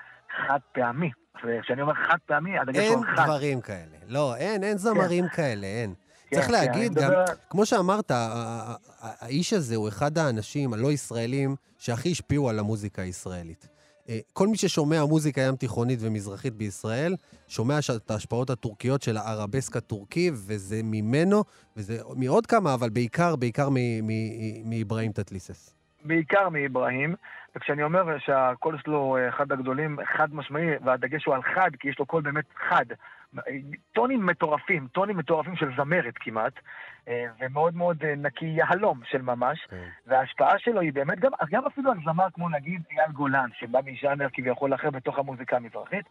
חד פעמי. וכשאני אומר חד פעמי, הדגש הוא אין על חד. דברים כאלה. לא, אין, אין זמרים כאלה, אין. כן, צריך כן, להגיד אני גם, כמו שאמרת, האיש הזה הוא אחד האנשים הלא ישראלים שהכי השפיעו על המוזיקה הישראלית. אה, כל מי ששומע מוזיקה ים תיכונית ומזרחית בישראל, שומע את ההשפעות הטורקיות של הארבסק הטורקי, וזה ממנו, וזה מעוד כמה, אבל בעיקר, בעיקר מ- מ- מאיברהים טטליסס. בעיקר מאיברהים, וכשאני אומר שהקול שלו אחד הגדולים, חד משמעי, והדגש הוא על חד, כי יש לו קול באמת חד. טונים מטורפים, טונים מטורפים של זמרת כמעט, אה, ומאוד מאוד אה, נקי יהלום של ממש, כן. וההשפעה שלו היא באמת גם, גם אפילו על זמר כמו נגיד אייל גולן, שבא מז'אנר כביכול אחר בתוך המוזיקה המזרחית,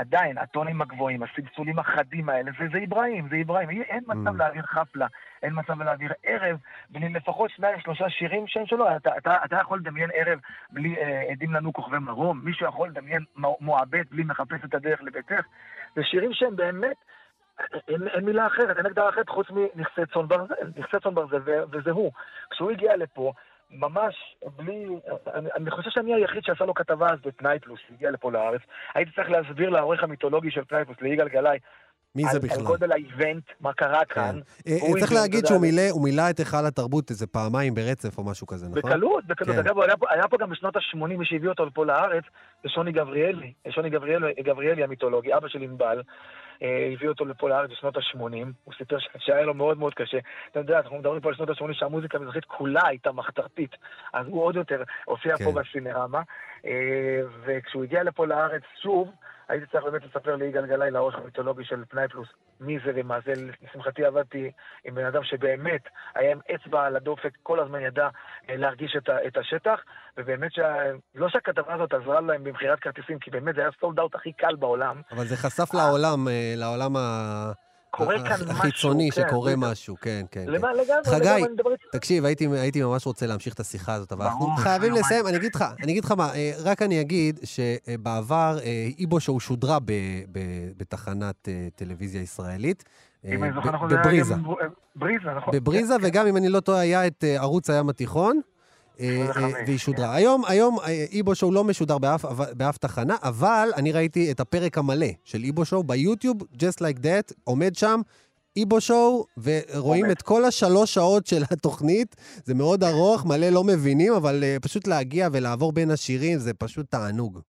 עדיין, הטונים הגבוהים, הסלסולים החדים האלה, זה, זה אברהים, זה אברהים. אין מצב Mm. להעביר חפלה, אין מצב להעביר ערב, בלי לפחות שניים, שלושה שירים שהם שלו. אתה, אתה, אתה יכול לדמיין ערב בלי אה, עדים לנו כוכבי מרום, מישהו יכול לדמיין מו- מועבד בלי מחפש את הדרך לביתך. זה שירים שהם באמת, אין, אין מילה אחרת, אין הגדרה אחרת חוץ מנכסי צאן ברזל, נכסי צאן ברזל, וזה הוא. כשהוא הגיע לפה, ממש בלי... אני, אני חושב שאני היחיד שעשה לו כתבה אז בפנאי פלוס, הגיע לפה לארץ. הייתי צריך להסביר לעורך המיתולוגי של פנאי פלוס, ליגאל גלאי, מי על, זה על בכלל? גודל האיבנט, מה קרה כאן. אה, הוא צריך להגיד שהוא מילא, הוא מילא את היכל התרבות איזה פעמיים ברצף או משהו כזה, נכון? בקלות, בקלות. כן. אגב, היה פה, היה פה גם בשנות ה-80, מי שהביא אותו לפה לארץ, זה שוני גבריאלי. שוני גבריאלי, גבריאלי המיתולוגי, אבא של ענבל, אה, הביא אותו לפה לארץ בשנות ה-80. הוא סיפר שהיה לו מאוד מאוד קשה. אתה יודע, אנחנו מדברים פה על שנות ה-80 שהמוזיקה המזרחית כולה הייתה מחתרתית. אז הוא עוד יותר הופיע כן. פה בסינרמה. אה, וכשהוא הגיע לפה לארץ שוב, הייתי צריך באמת לספר ליגאל גלאי, לעורך המיתולוגי של פנאי פלוס, מי זה ומה זה. לשמחתי עבדתי עם בן אדם שבאמת היה עם אצבע על הדופק, כל הזמן ידע אה, להרגיש את, את השטח, ובאמת שה... לא שהכתבה הזאת עזרה להם במכירת כרטיסים, כי באמת זה היה סולד אאוט הכי קל בעולם. אבל זה חשף לעולם, אה, לעולם ה... קורה כאן משהו, החיצוני כן, שקורה. משהו, כן, כן. כן. חגי. תקשיב, הייתי, ממש רוצה להמשיך את השיחה הזאת, אבל אנחנו חייבים. לסיים. אני אגיד לך, אני אגיד לך מה, אה, רק אני אגיד שבעבר אה, איבו שואו שודרה בתחנת אה, טלוויזיה ישראלית. אם אני זוכר נכון, היה בבריזה. גם בר- בריזה, נכון. בבריזה, כן, וגם אם אני לא טועה, היה את ערוץ הים התיכון. אה, אה, 25, והיא שודרה. היום, היום אה, איבו שואו לא משודר באף, באף תחנה, אבל אני ראיתי את הפרק המלא של איבו שואו ביוטיוב, just like that, עומד שם. איבו שואו, ורואים עומד. את כל השלוש שעות של התוכנית. זה מאוד ארוך, מלא לא מבינים, אבל uh, פשוט להגיע ולעבור בין השירים זה פשוט תענוג.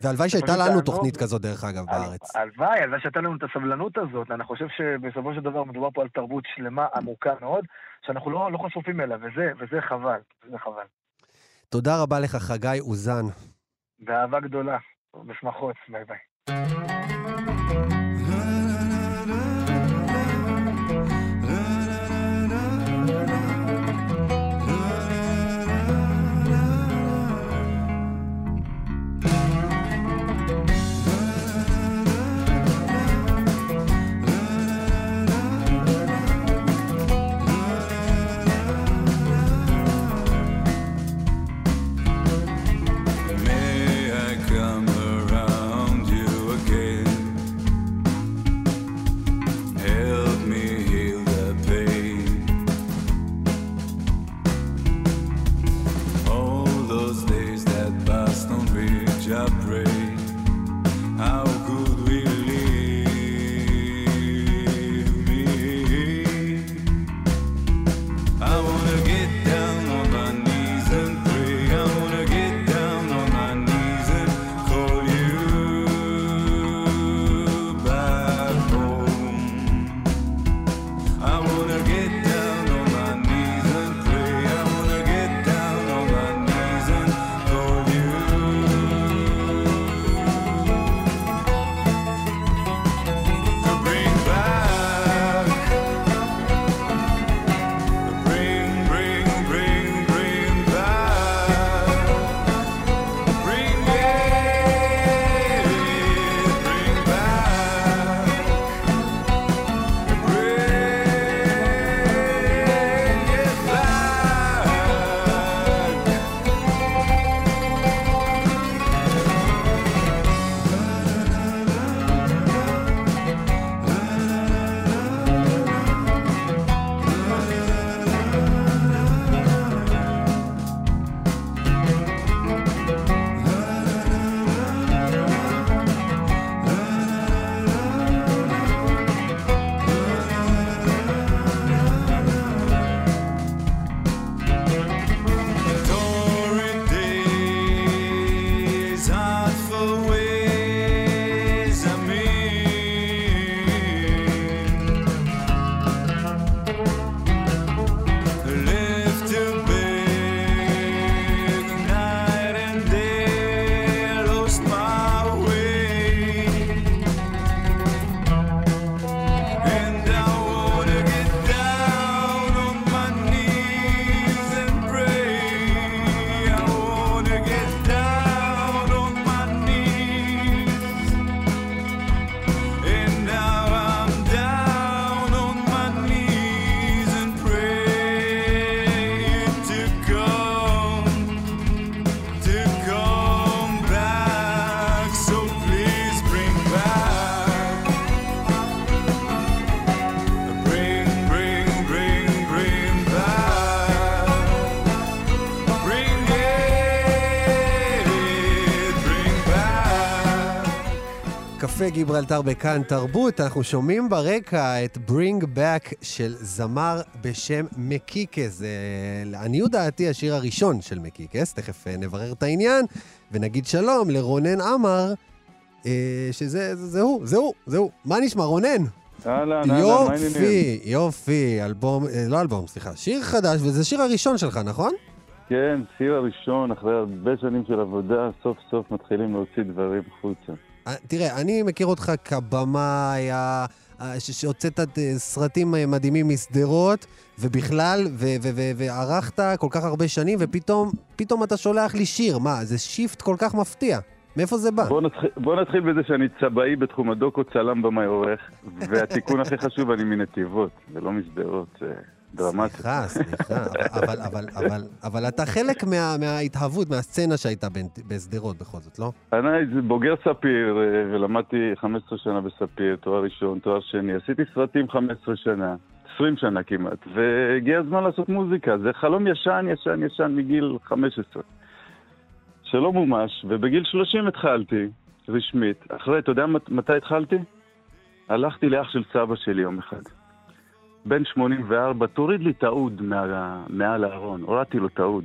והלוואי שהייתה לנו. תוכנית כזאת, דרך אגב, בארץ. הלוואי, הלוואי שהייתה לנו את הסבלנות הזאת. אני חושב שבסופו של דבר מדובר פה על תרבות שלמה, עמוקה מאוד, שאנחנו לא, לא חשופים אליה, וזה, וזה חבל. זה חבל. תודה רבה לך, חגי אוזן. באהבה גדולה, בשמחות, ביי ביי. קפה גיברלטר בכאן תרבות, אנחנו שומעים ברקע את Bring Back של זמר בשם מקיקס. זה לעניות דעתי השיר הראשון של מקיקס, תכף אה, נברר את העניין, ונגיד שלום לרונן עמר, אה, שזה זה, זה הוא, זה הוא, זה הוא. מה נשמע, רונן? אהלן, אהלן, מה העניינים? יופי, יופי, אלבום, אה, לא אלבום, סליחה, שיר חדש, וזה שיר הראשון שלך, נכון? כן, שיר הראשון, אחרי הרבה שנים של עבודה, סוף סוף מתחילים להוציא דברים החוצה. אה, תראה, אני מכיר אותך כבמאי, שהוצאת אה, סרטים אה, מדהימים משדרות, ובכלל, וערכת כל כך הרבה שנים, ופתאום פתאום אתה שולח לי שיר. מה, זה שיפט כל כך מפתיע. מאיפה זה בא? בוא נתחיל, בוא נתחיל בזה שאני צבעי בתחום הדוקו, צלם במאי עורך, והתיקון הכי חשוב, אני מנתיבות, ולא משדרות, זה דרמטי. סליחה, סליחה, אבל, אבל, אבל, אבל אתה חלק מה, מההתהוות, מהסצנה שהייתה בשדרות בכל זאת, לא? אני בוגר ספיר, אה, ולמדתי 15 שנה בספיר, תואר ראשון, תואר שני. עשיתי סרטים 15 שנה, 20 שנה כמעט, והגיע הזמן לעשות מוזיקה. זה חלום ישן, ישן, ישן מגיל 15. שלא מומש, ובגיל 30 התחלתי, רשמית. אחרי, אתה יודע מת- מתי התחלתי? הלכתי לאח של סבא שלי יום אחד. בן 84, תוריד לי את האוד מה, מעל הארון. הורדתי לו את האוד.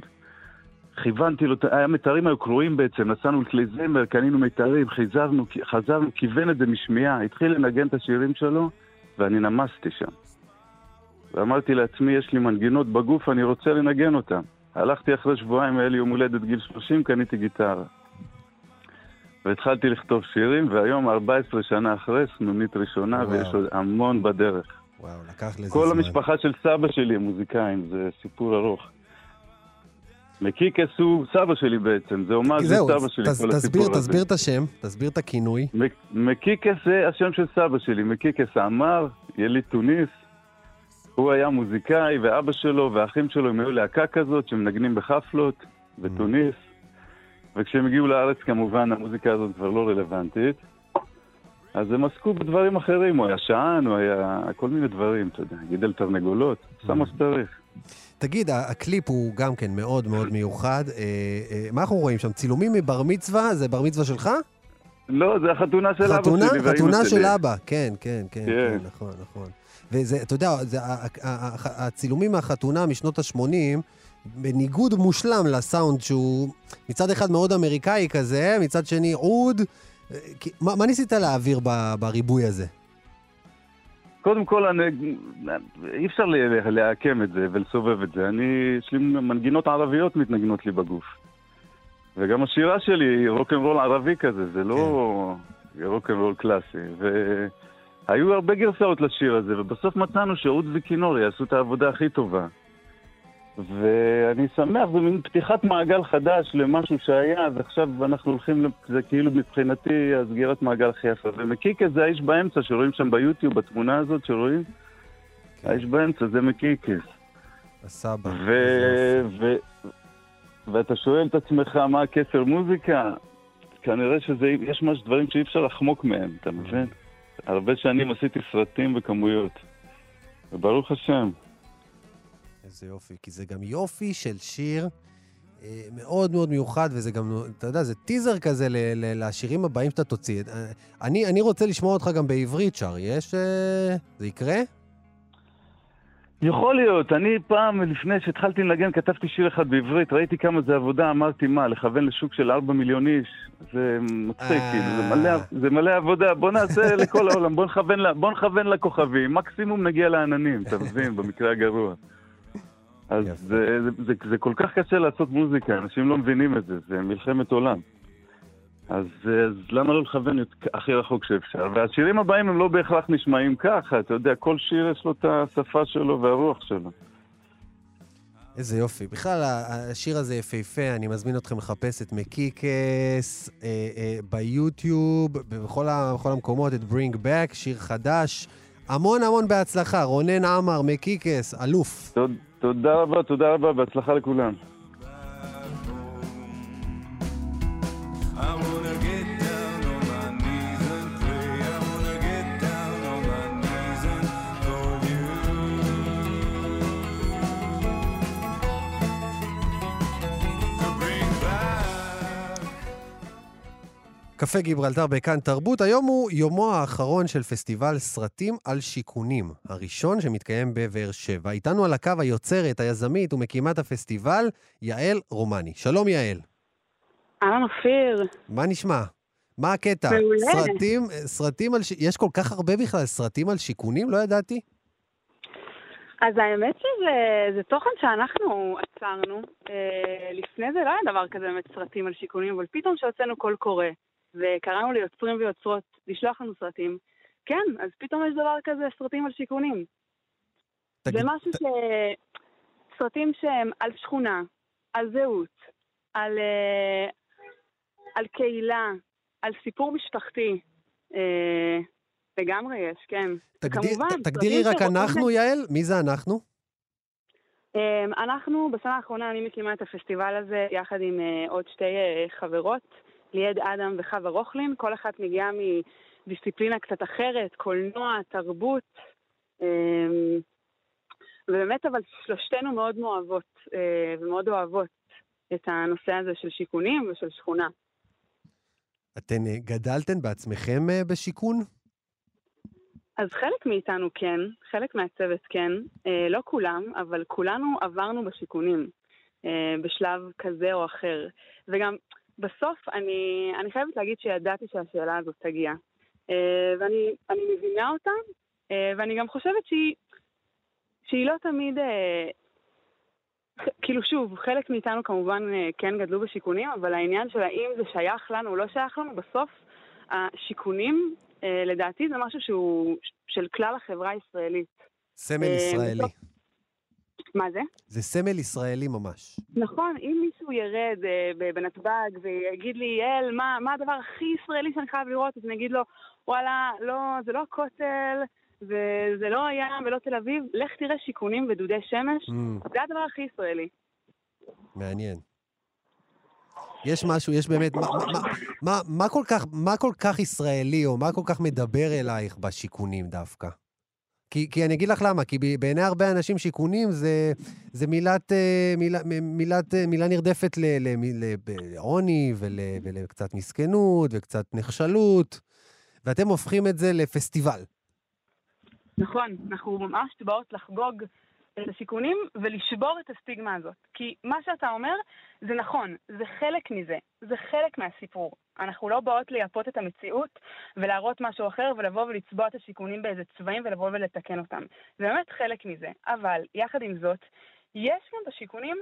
כיוונתי לו, היה מיתרים היו קרועים בעצם, נסענו לכלי זמר, קנינו מיתרים, חזרנו, חזרנו, כיוון את זה משמיעה, התחיל לנגן את השירים שלו, ואני נמסתי שם. ואמרתי לעצמי, יש לי מנגינות בגוף, אני רוצה לנגן אותן. הלכתי אחרי שבועיים, היה לי יום הולדת גיל 30, קניתי גיטרה. והתחלתי לכתוב שירים, והיום, 14 שנה אחרי, סנונית ראשונה, וואו. ויש עוד המון בדרך. וואו, לקח לזה כל זמן. המשפחה של סבא שלי הם מוזיקאים, זה סיפור ארוך. מקיקס הוא סבא שלי בעצם, זה של זהו, סבא שלי, תס- כל תסביר, הסיפור הזה. תסביר את השם, תסביר את הכינוי. מק- מקיקס זה השם של סבא שלי, מקיקס עמר, יליד תוניס. הוא היה מוזיקאי, ואבא שלו והאחים שלו הם היו להקה כזאת שמנגנים בחפלות בתוניס. וכשהם הגיעו לארץ כמובן המוזיקה הזאת כבר לא רלוונטית. אז הם עסקו בדברים אחרים, הוא היה שען, הוא היה כל מיני דברים, אתה יודע, גידל תרנגולות, עשה מה שצריך. תגיד, הקליפ הוא גם כן מאוד מאוד מיוחד. אה, אה, מה אנחנו רואים שם? צילומים מבר מצווה? זה בר מצווה שלך? לא, זה החתונה של אבא חתונה? שלי חתונה שלי. של אבא, כן, כן, כן, כן. כן, נכון, נכון. וזה, אתה יודע, הצילומים מהחתונה משנות ה-80, בניגוד מושלם לסאונד שהוא מצד אחד מאוד אמריקאי כזה, מצד שני עוד. מה, מה ניסית להעביר ב- בריבוי הזה? קודם כל, אני, אי אפשר לעקם את זה ולסובב את זה. אני, יש לי מנגינות ערביות מתנגנות לי בגוף. וגם השירה שלי היא רוקנרול ערבי כזה, זה לא רוקנרול קלאסי. והיו הרבה גרסאות לשיר הזה, ובסוף מצאנו שאוד וכינור יעשו את העבודה הכי טובה. ואני שמח, זה מין פתיחת מעגל חדש למשהו שהיה, ועכשיו אנחנו הולכים, זה כאילו מבחינתי הסגירת מעגל הכי יפה. ומקיקה זה האיש באמצע שרואים שם ביוטיוב, בתמונה הזאת שרואים? האיש באמצע, זה מקיקס. הסבא. ו... ו... ואתה שואל את עצמך מה הקשר מוזיקה, כנראה שיש ממש דברים שאי אפשר לחמוק מהם, אתה מבין? הרבה שנים עשיתי סרטים בכמויות. וברוך השם. איזה יופי, כי זה גם יופי של שיר אה, מאוד מאוד מיוחד, וזה גם, אתה יודע, זה טיזר כזה ל- ל- לשירים הבאים שאתה תוציא. אה, אני, אני רוצה לשמוע אותך גם בעברית שר, יש... אה, זה יקרה? יכול להיות, אני פעם, לפני שהתחלתי לנגן, כתבתי שיר אחד בעברית, ראיתי כמה זה עבודה, אמרתי, מה, לכוון לשוק של 4 מיליון איש? זה מצחיק. כאילו, זה מלא, זה מלא עבודה, בוא נעשה לכל העולם, בוא נכוון, ל- בוא נכוון לכוכבים, מקסימום נגיע לעננים, אתה מבין, במקרה הגרוע. אז יפה. זה, זה, זה, זה כל כך קשה לעשות מוזיקה, אנשים לא מבינים את זה, זה מלחמת עולם. אז, אז למה לא לכוון את- הכי רחוק שאפשר? והשירים הבאים הם לא בהכרח נשמעים ככה, אתה יודע, כל שיר יש לו את השפה שלו והרוח שלו. איזה יופי. בכלל, השיר הזה יפהפה, אני מזמין אתכם לחפש את מקיקס אה, אה, ביוטיוב, בכל, ה, בכל המקומות, את Bring Back, שיר חדש. המון המון בהצלחה. רונן עמר, מקיקס, אלוף. תוד- תודה רבה, תודה רבה, בהצלחה לכולם. קפה גיברלטר בכאן תרבות. היום הוא יומו האחרון של פסטיבל סרטים על שיכונים, הראשון שמתקיים בבאר שבע. איתנו על הקו היוצרת, היזמית ומקימת הפסטיבל, יעל רומני. שלום יעל. אהלן אופיר, מה נשמע? מה הקטע? מעולה. סרטים, סרטים על... ש... יש כל כך הרבה בכלל סרטים על שיכונים? לא ידעתי. אז האמת שזה זה תוכן שאנחנו עצרנו. אה, לפני זה לא היה דבר כזה באמת סרטים על שיכונים, אבל פתאום שהוצאנו קול קורא, וקראנו ליוצרים ויוצרות לשלוח לנו סרטים, כן, אז פתאום יש דבר כזה, סרטים על שיכונים. תגיד- זה משהו ת- ש... סרטים שהם על שכונה, על זהות, על, אה, על קהילה, על סיפור משפחתי. אה, לגמרי יש, כן. תגדיר- כמובן, ת- תגדירי רק אנחנו, יעל? מי זה אנחנו? אה, אנחנו, בשנה האחרונה אני מקימה את הפסטיבל הזה יחד עם אה, עוד שתי חברות, ליעד אדם וחווה רוכלין. כל אחת מגיעה מדיסציפלינה קצת אחרת, קולנוע, תרבות. אה, ובאמת, אבל שלושתנו מאוד מאוהבות אה, ומאוד אוהבות את הנושא הזה של שיכונים ושל שכונה. אתן אה, גדלתן בעצמכם אה, בשיכון? אז חלק מאיתנו כן, חלק מהצוות כן, לא כולם, אבל כולנו עברנו בשיכונים בשלב כזה או אחר. וגם בסוף אני, אני חייבת להגיד שידעתי שהשאלה הזאת תגיע. אה, ואני אני מבינה אותה, אה, ואני גם חושבת שהיא, שהיא לא תמיד... ח- כאילו שוב, חלק מאיתנו כמובן כן גדלו בשיכונים, אבל העניין של האם זה שייך לנו או לא שייך לנו, בסוף השיכונים, לדעתי זה משהו שהוא של כלל החברה הישראלית. סמל ישראלי. בסוף- מה זה? זה סמל ישראלי ממש. נכון, אם מישהו ירד אה, בנתב"ג ויגיד לי, יעל, מה, מה הדבר הכי ישראלי שאני חייב לראות? אז אני אגיד לו, וואלה, לא, זה לא הכותל, וזה לא הים ולא תל אביב, לך תראה שיכונים ודודי שמש, Mm, זה הדבר הכי ישראלי. מעניין. יש משהו, יש באמת, מה, מה, מה, מה, מה, כל כך, מה כל כך ישראלי, או מה כל כך מדבר אלייך בשיכונים דווקא? כי, כי אני אגיד לך למה, כי בעיני הרבה אנשים שיכונים זה, זה מילת, אה, מילה, מילת, אה, מילה נרדפת לעוני ול, ולקצת מסכנות וקצת נחשלות, ואתם הופכים את זה לפסטיבל. נכון, אנחנו ממש באות לחגוג את השיכונים ולשבור את הסטיגמה הזאת. כי מה שאתה אומר זה נכון, זה חלק מזה, זה חלק מהסיפור. אנחנו לא באות לייפות את המציאות ולהראות משהו אחר ולבוא ולצבוע את השיכונים באיזה צבעים ולבוא ולתקן אותם. זה באמת חלק מזה. אבל יחד עם זאת, יש גם בשיכונים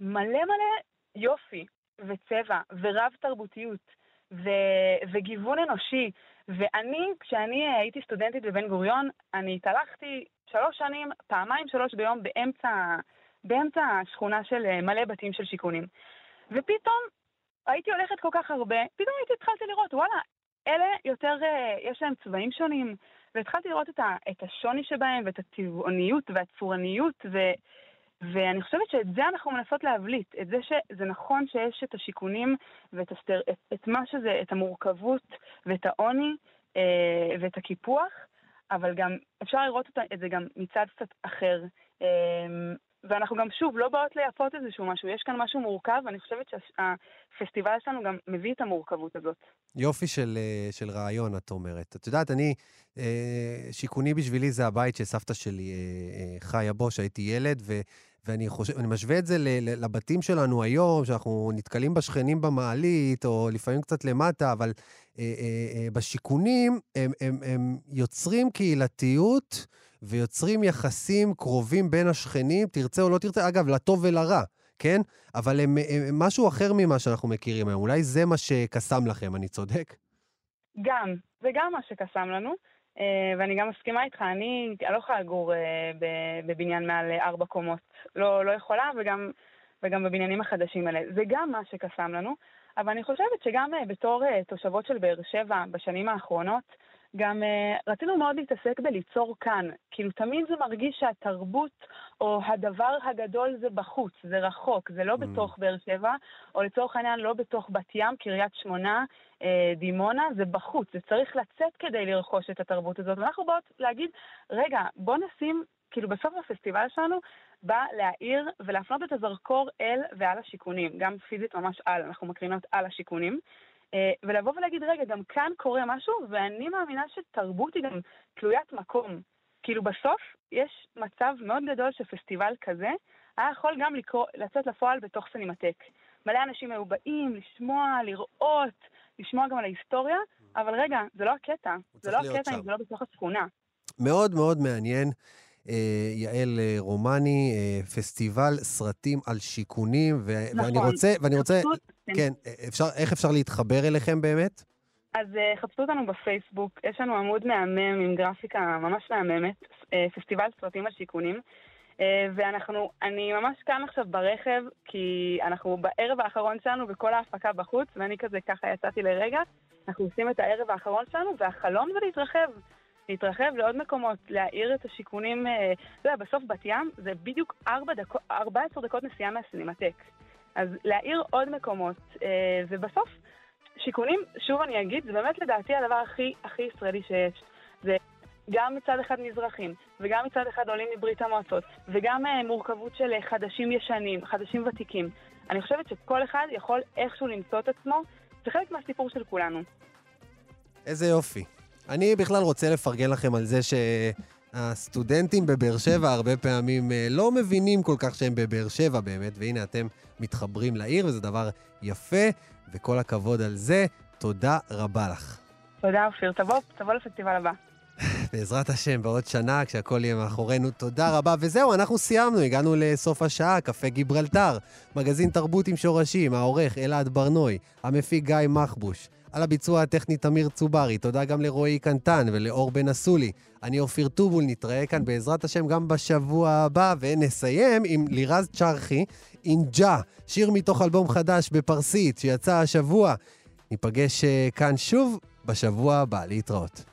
מלא מלא יופי וצבע ורב תרבותיות ו- וגיוון אנושי. ואני, כשאני אה, הייתי סטודנטית בבן גוריון, אני התהלכתי שלוש שנים, פעמיים שלוש ביום באמצע, באמצע השכונה של אה, מלא בתים של שיכונים. ופתאום הייתי הולכת כל כך הרבה, פתאום הייתי התחלתי לראות, וואלה, אלה יותר, אה, יש להם צבעים שונים, והתחלתי לראות את, ה, את השוני שבהם, ואת הצבעוניות והצורניות, ו, ואני חושבת שאת זה אנחנו מנסות להבליט, את זה שזה נכון שיש את השיכונים ואת הסטר, את, את מה שזה, את המורכבות ואת העוני אה, ואת הקיפוח, אבל גם אפשר לראות אותה, את זה גם מצד קצת אחר. אה, ואנחנו גם, שוב, לא באות לייפות איזשהו משהו, יש כאן משהו מורכב, ואני חושבת שהפסטיבל שלנו גם מביא את המורכבות הזאת. יופי של, אה, של רעיון, את אומרת. את יודעת, אני, אה, שיכוני בשבילי זה הבית שסבתא שלי אה, חיה בו, שהייתי ילד, ו, ואני חושב, אני משווה את זה לבתים שלנו היום, שאנחנו נתקלים בשכנים במעלית, או לפעמים קצת למטה, אבל אה, אה, אה, בשיכונים הם, הם, הם יוצרים קהילתיות ויוצרים יחסים קרובים בין השכנים, תרצה או לא תרצה, אגב, לטוב ולרע. כן? אבל הם, הם, משהו אחר ממה שאנחנו מכירים היום. אולי זה מה שקסם לכם, אני צודק? גם, זה גם מה שקסם לנו, ואני גם מסכימה איתך, אני, אני לא יכולה לגור אה, בבניין מעל אה, ארבע קומות. לא, לא יכולה, וגם, וגם בבניינים החדשים האלה. זה גם מה שקסם לנו, אבל אני חושבת שגם אה, בתור אה, תושבות של באר שבע בשנים האחרונות, גם uh, רצינו מאוד להתעסק בליצור כאן. כאילו, תמיד זה מרגיש שהתרבות או הדבר הגדול זה בחוץ, זה רחוק, זה לא Mm. בתוך באר שבע, או לצורך העניין לא בתוך בת ים, קריית שמונה, אה, דימונה, זה בחוץ. זה צריך לצאת כדי לרכוש את התרבות הזאת. ואנחנו באות להגיד, רגע, בוא נשים, כאילו בסוף הפסטיבל שלנו בא להעיר ולהפנות את הזרקור אל ועל השיכונים. גם פיזית ממש על, אנחנו מקרינות על השיכונים. אה, ולבוא ולהגיד, רגע, גם כאן קורה משהו, ואני מאמינה שתרבות היא גם תלוית מקום. כאילו בסוף יש מצב מאוד גדול שפסטיבל כזה היה יכול גם לקרוא, לצאת לפועל בתוך סינמטק. מלא אנשים היו באים לשמוע, לראות, לשמוע גם על ההיסטוריה, אבל רגע, זה לא הקטע. זה לא הקטע. אם זה לא בתוך השכונה. מאוד מאוד מעניין. אה, יעל אה, רומני, אה, פסטיבל סרטים על שיכונים, ו- נכון. ואני רוצה, ואני רוצה, כן. כן, אפשר, איך אפשר להתחבר אליכם באמת? אז חפשו אותנו בפייסבוק, יש לנו עמוד מהמם עם גרפיקה ממש מהממת, פסטיבל סרטים על שיכונים. ואנחנו, אני ממש כאן עכשיו ברכב, כי אנחנו בערב האחרון שלנו וכל ההפקה בחוץ, ואני כזה ככה יצאתי לרגע. אנחנו עושים את הערב האחרון שלנו, והחלום זה להתרחב. להתרחב לעוד מקומות, להאיר את השיכונים, אה, אתה יודע, בסוף בת ים זה בדיוק 4 דקות, 14 דקות נסיעה מהסינמטק. אז להאיר עוד מקומות, אה, ובסוף, שיכונים, שוב אני אגיד, זה באמת לדעתי הדבר הכי הכי ישראלי שיש. זה גם מצד אחד מזרחים, וגם מצד אחד עולים מברית המועצות, וגם אה, מורכבות של חדשים ישנים, חדשים ותיקים. אני חושבת שכל אחד יכול איכשהו למצוא את עצמו, זה חלק מהסיפור של כולנו. איזה יופי. אני בכלל רוצה לפרגן לכם על זה שהסטודנטים בבאר שבע הרבה פעמים אה, לא מבינים כל כך שהם בבאר שבע באמת, והנה אתם מתחברים לעיר, וזה דבר יפה, וכל הכבוד על זה. תודה רבה לך. תודה, אופיר. תבוא, תבוא לפסטיבל הבא. בעזרת השם, בעוד שנה, כשהכול יהיה מאחורינו. תודה רבה. וזהו, אנחנו סיימנו, הגענו לסוף השעה, קפה גיברלטר, מגזין תרבות עם שורשים, העורך אלעד ברנוי, המפיק גיא מחבוש. על הביצוע הטכני תמיר צוברי, תודה גם לרועי קנטן ולאור בן אסולי. אני אופיר טובול, נתראה כאן בעזרת השם גם בשבוע הבא, ונסיים עם לירז צ'רחי, אינג'ה, שיר מתוך אלבום חדש בפרסית שיצא השבוע. ניפגש אה, כאן שוב בשבוע הבא, להתראות.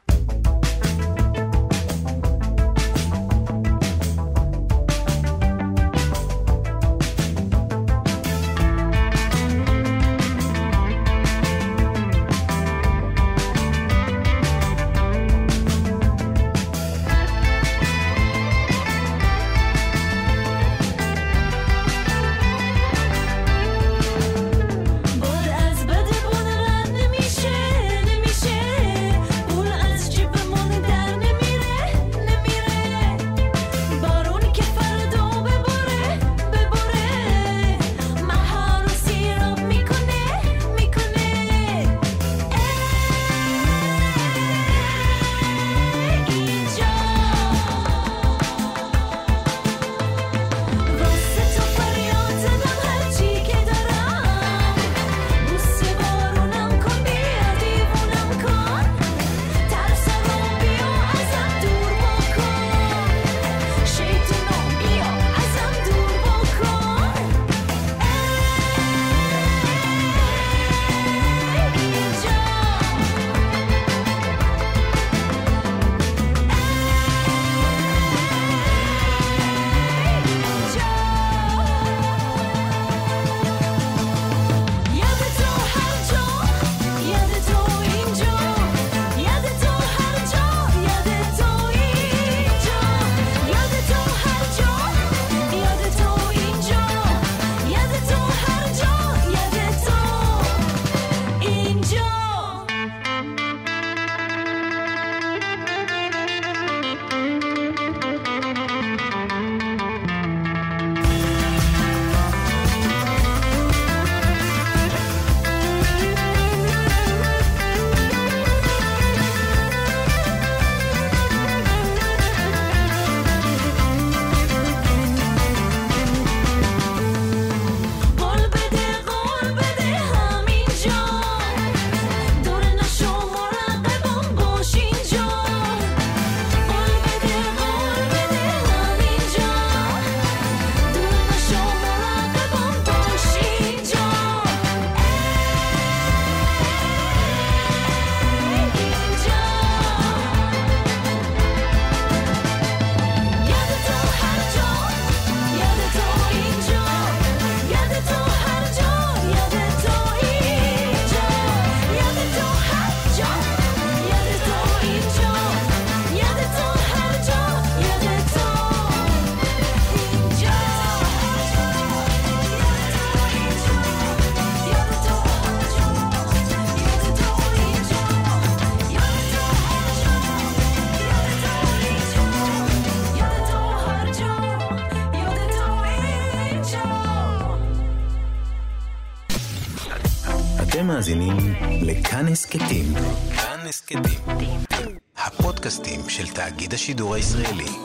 השידור הישראלי.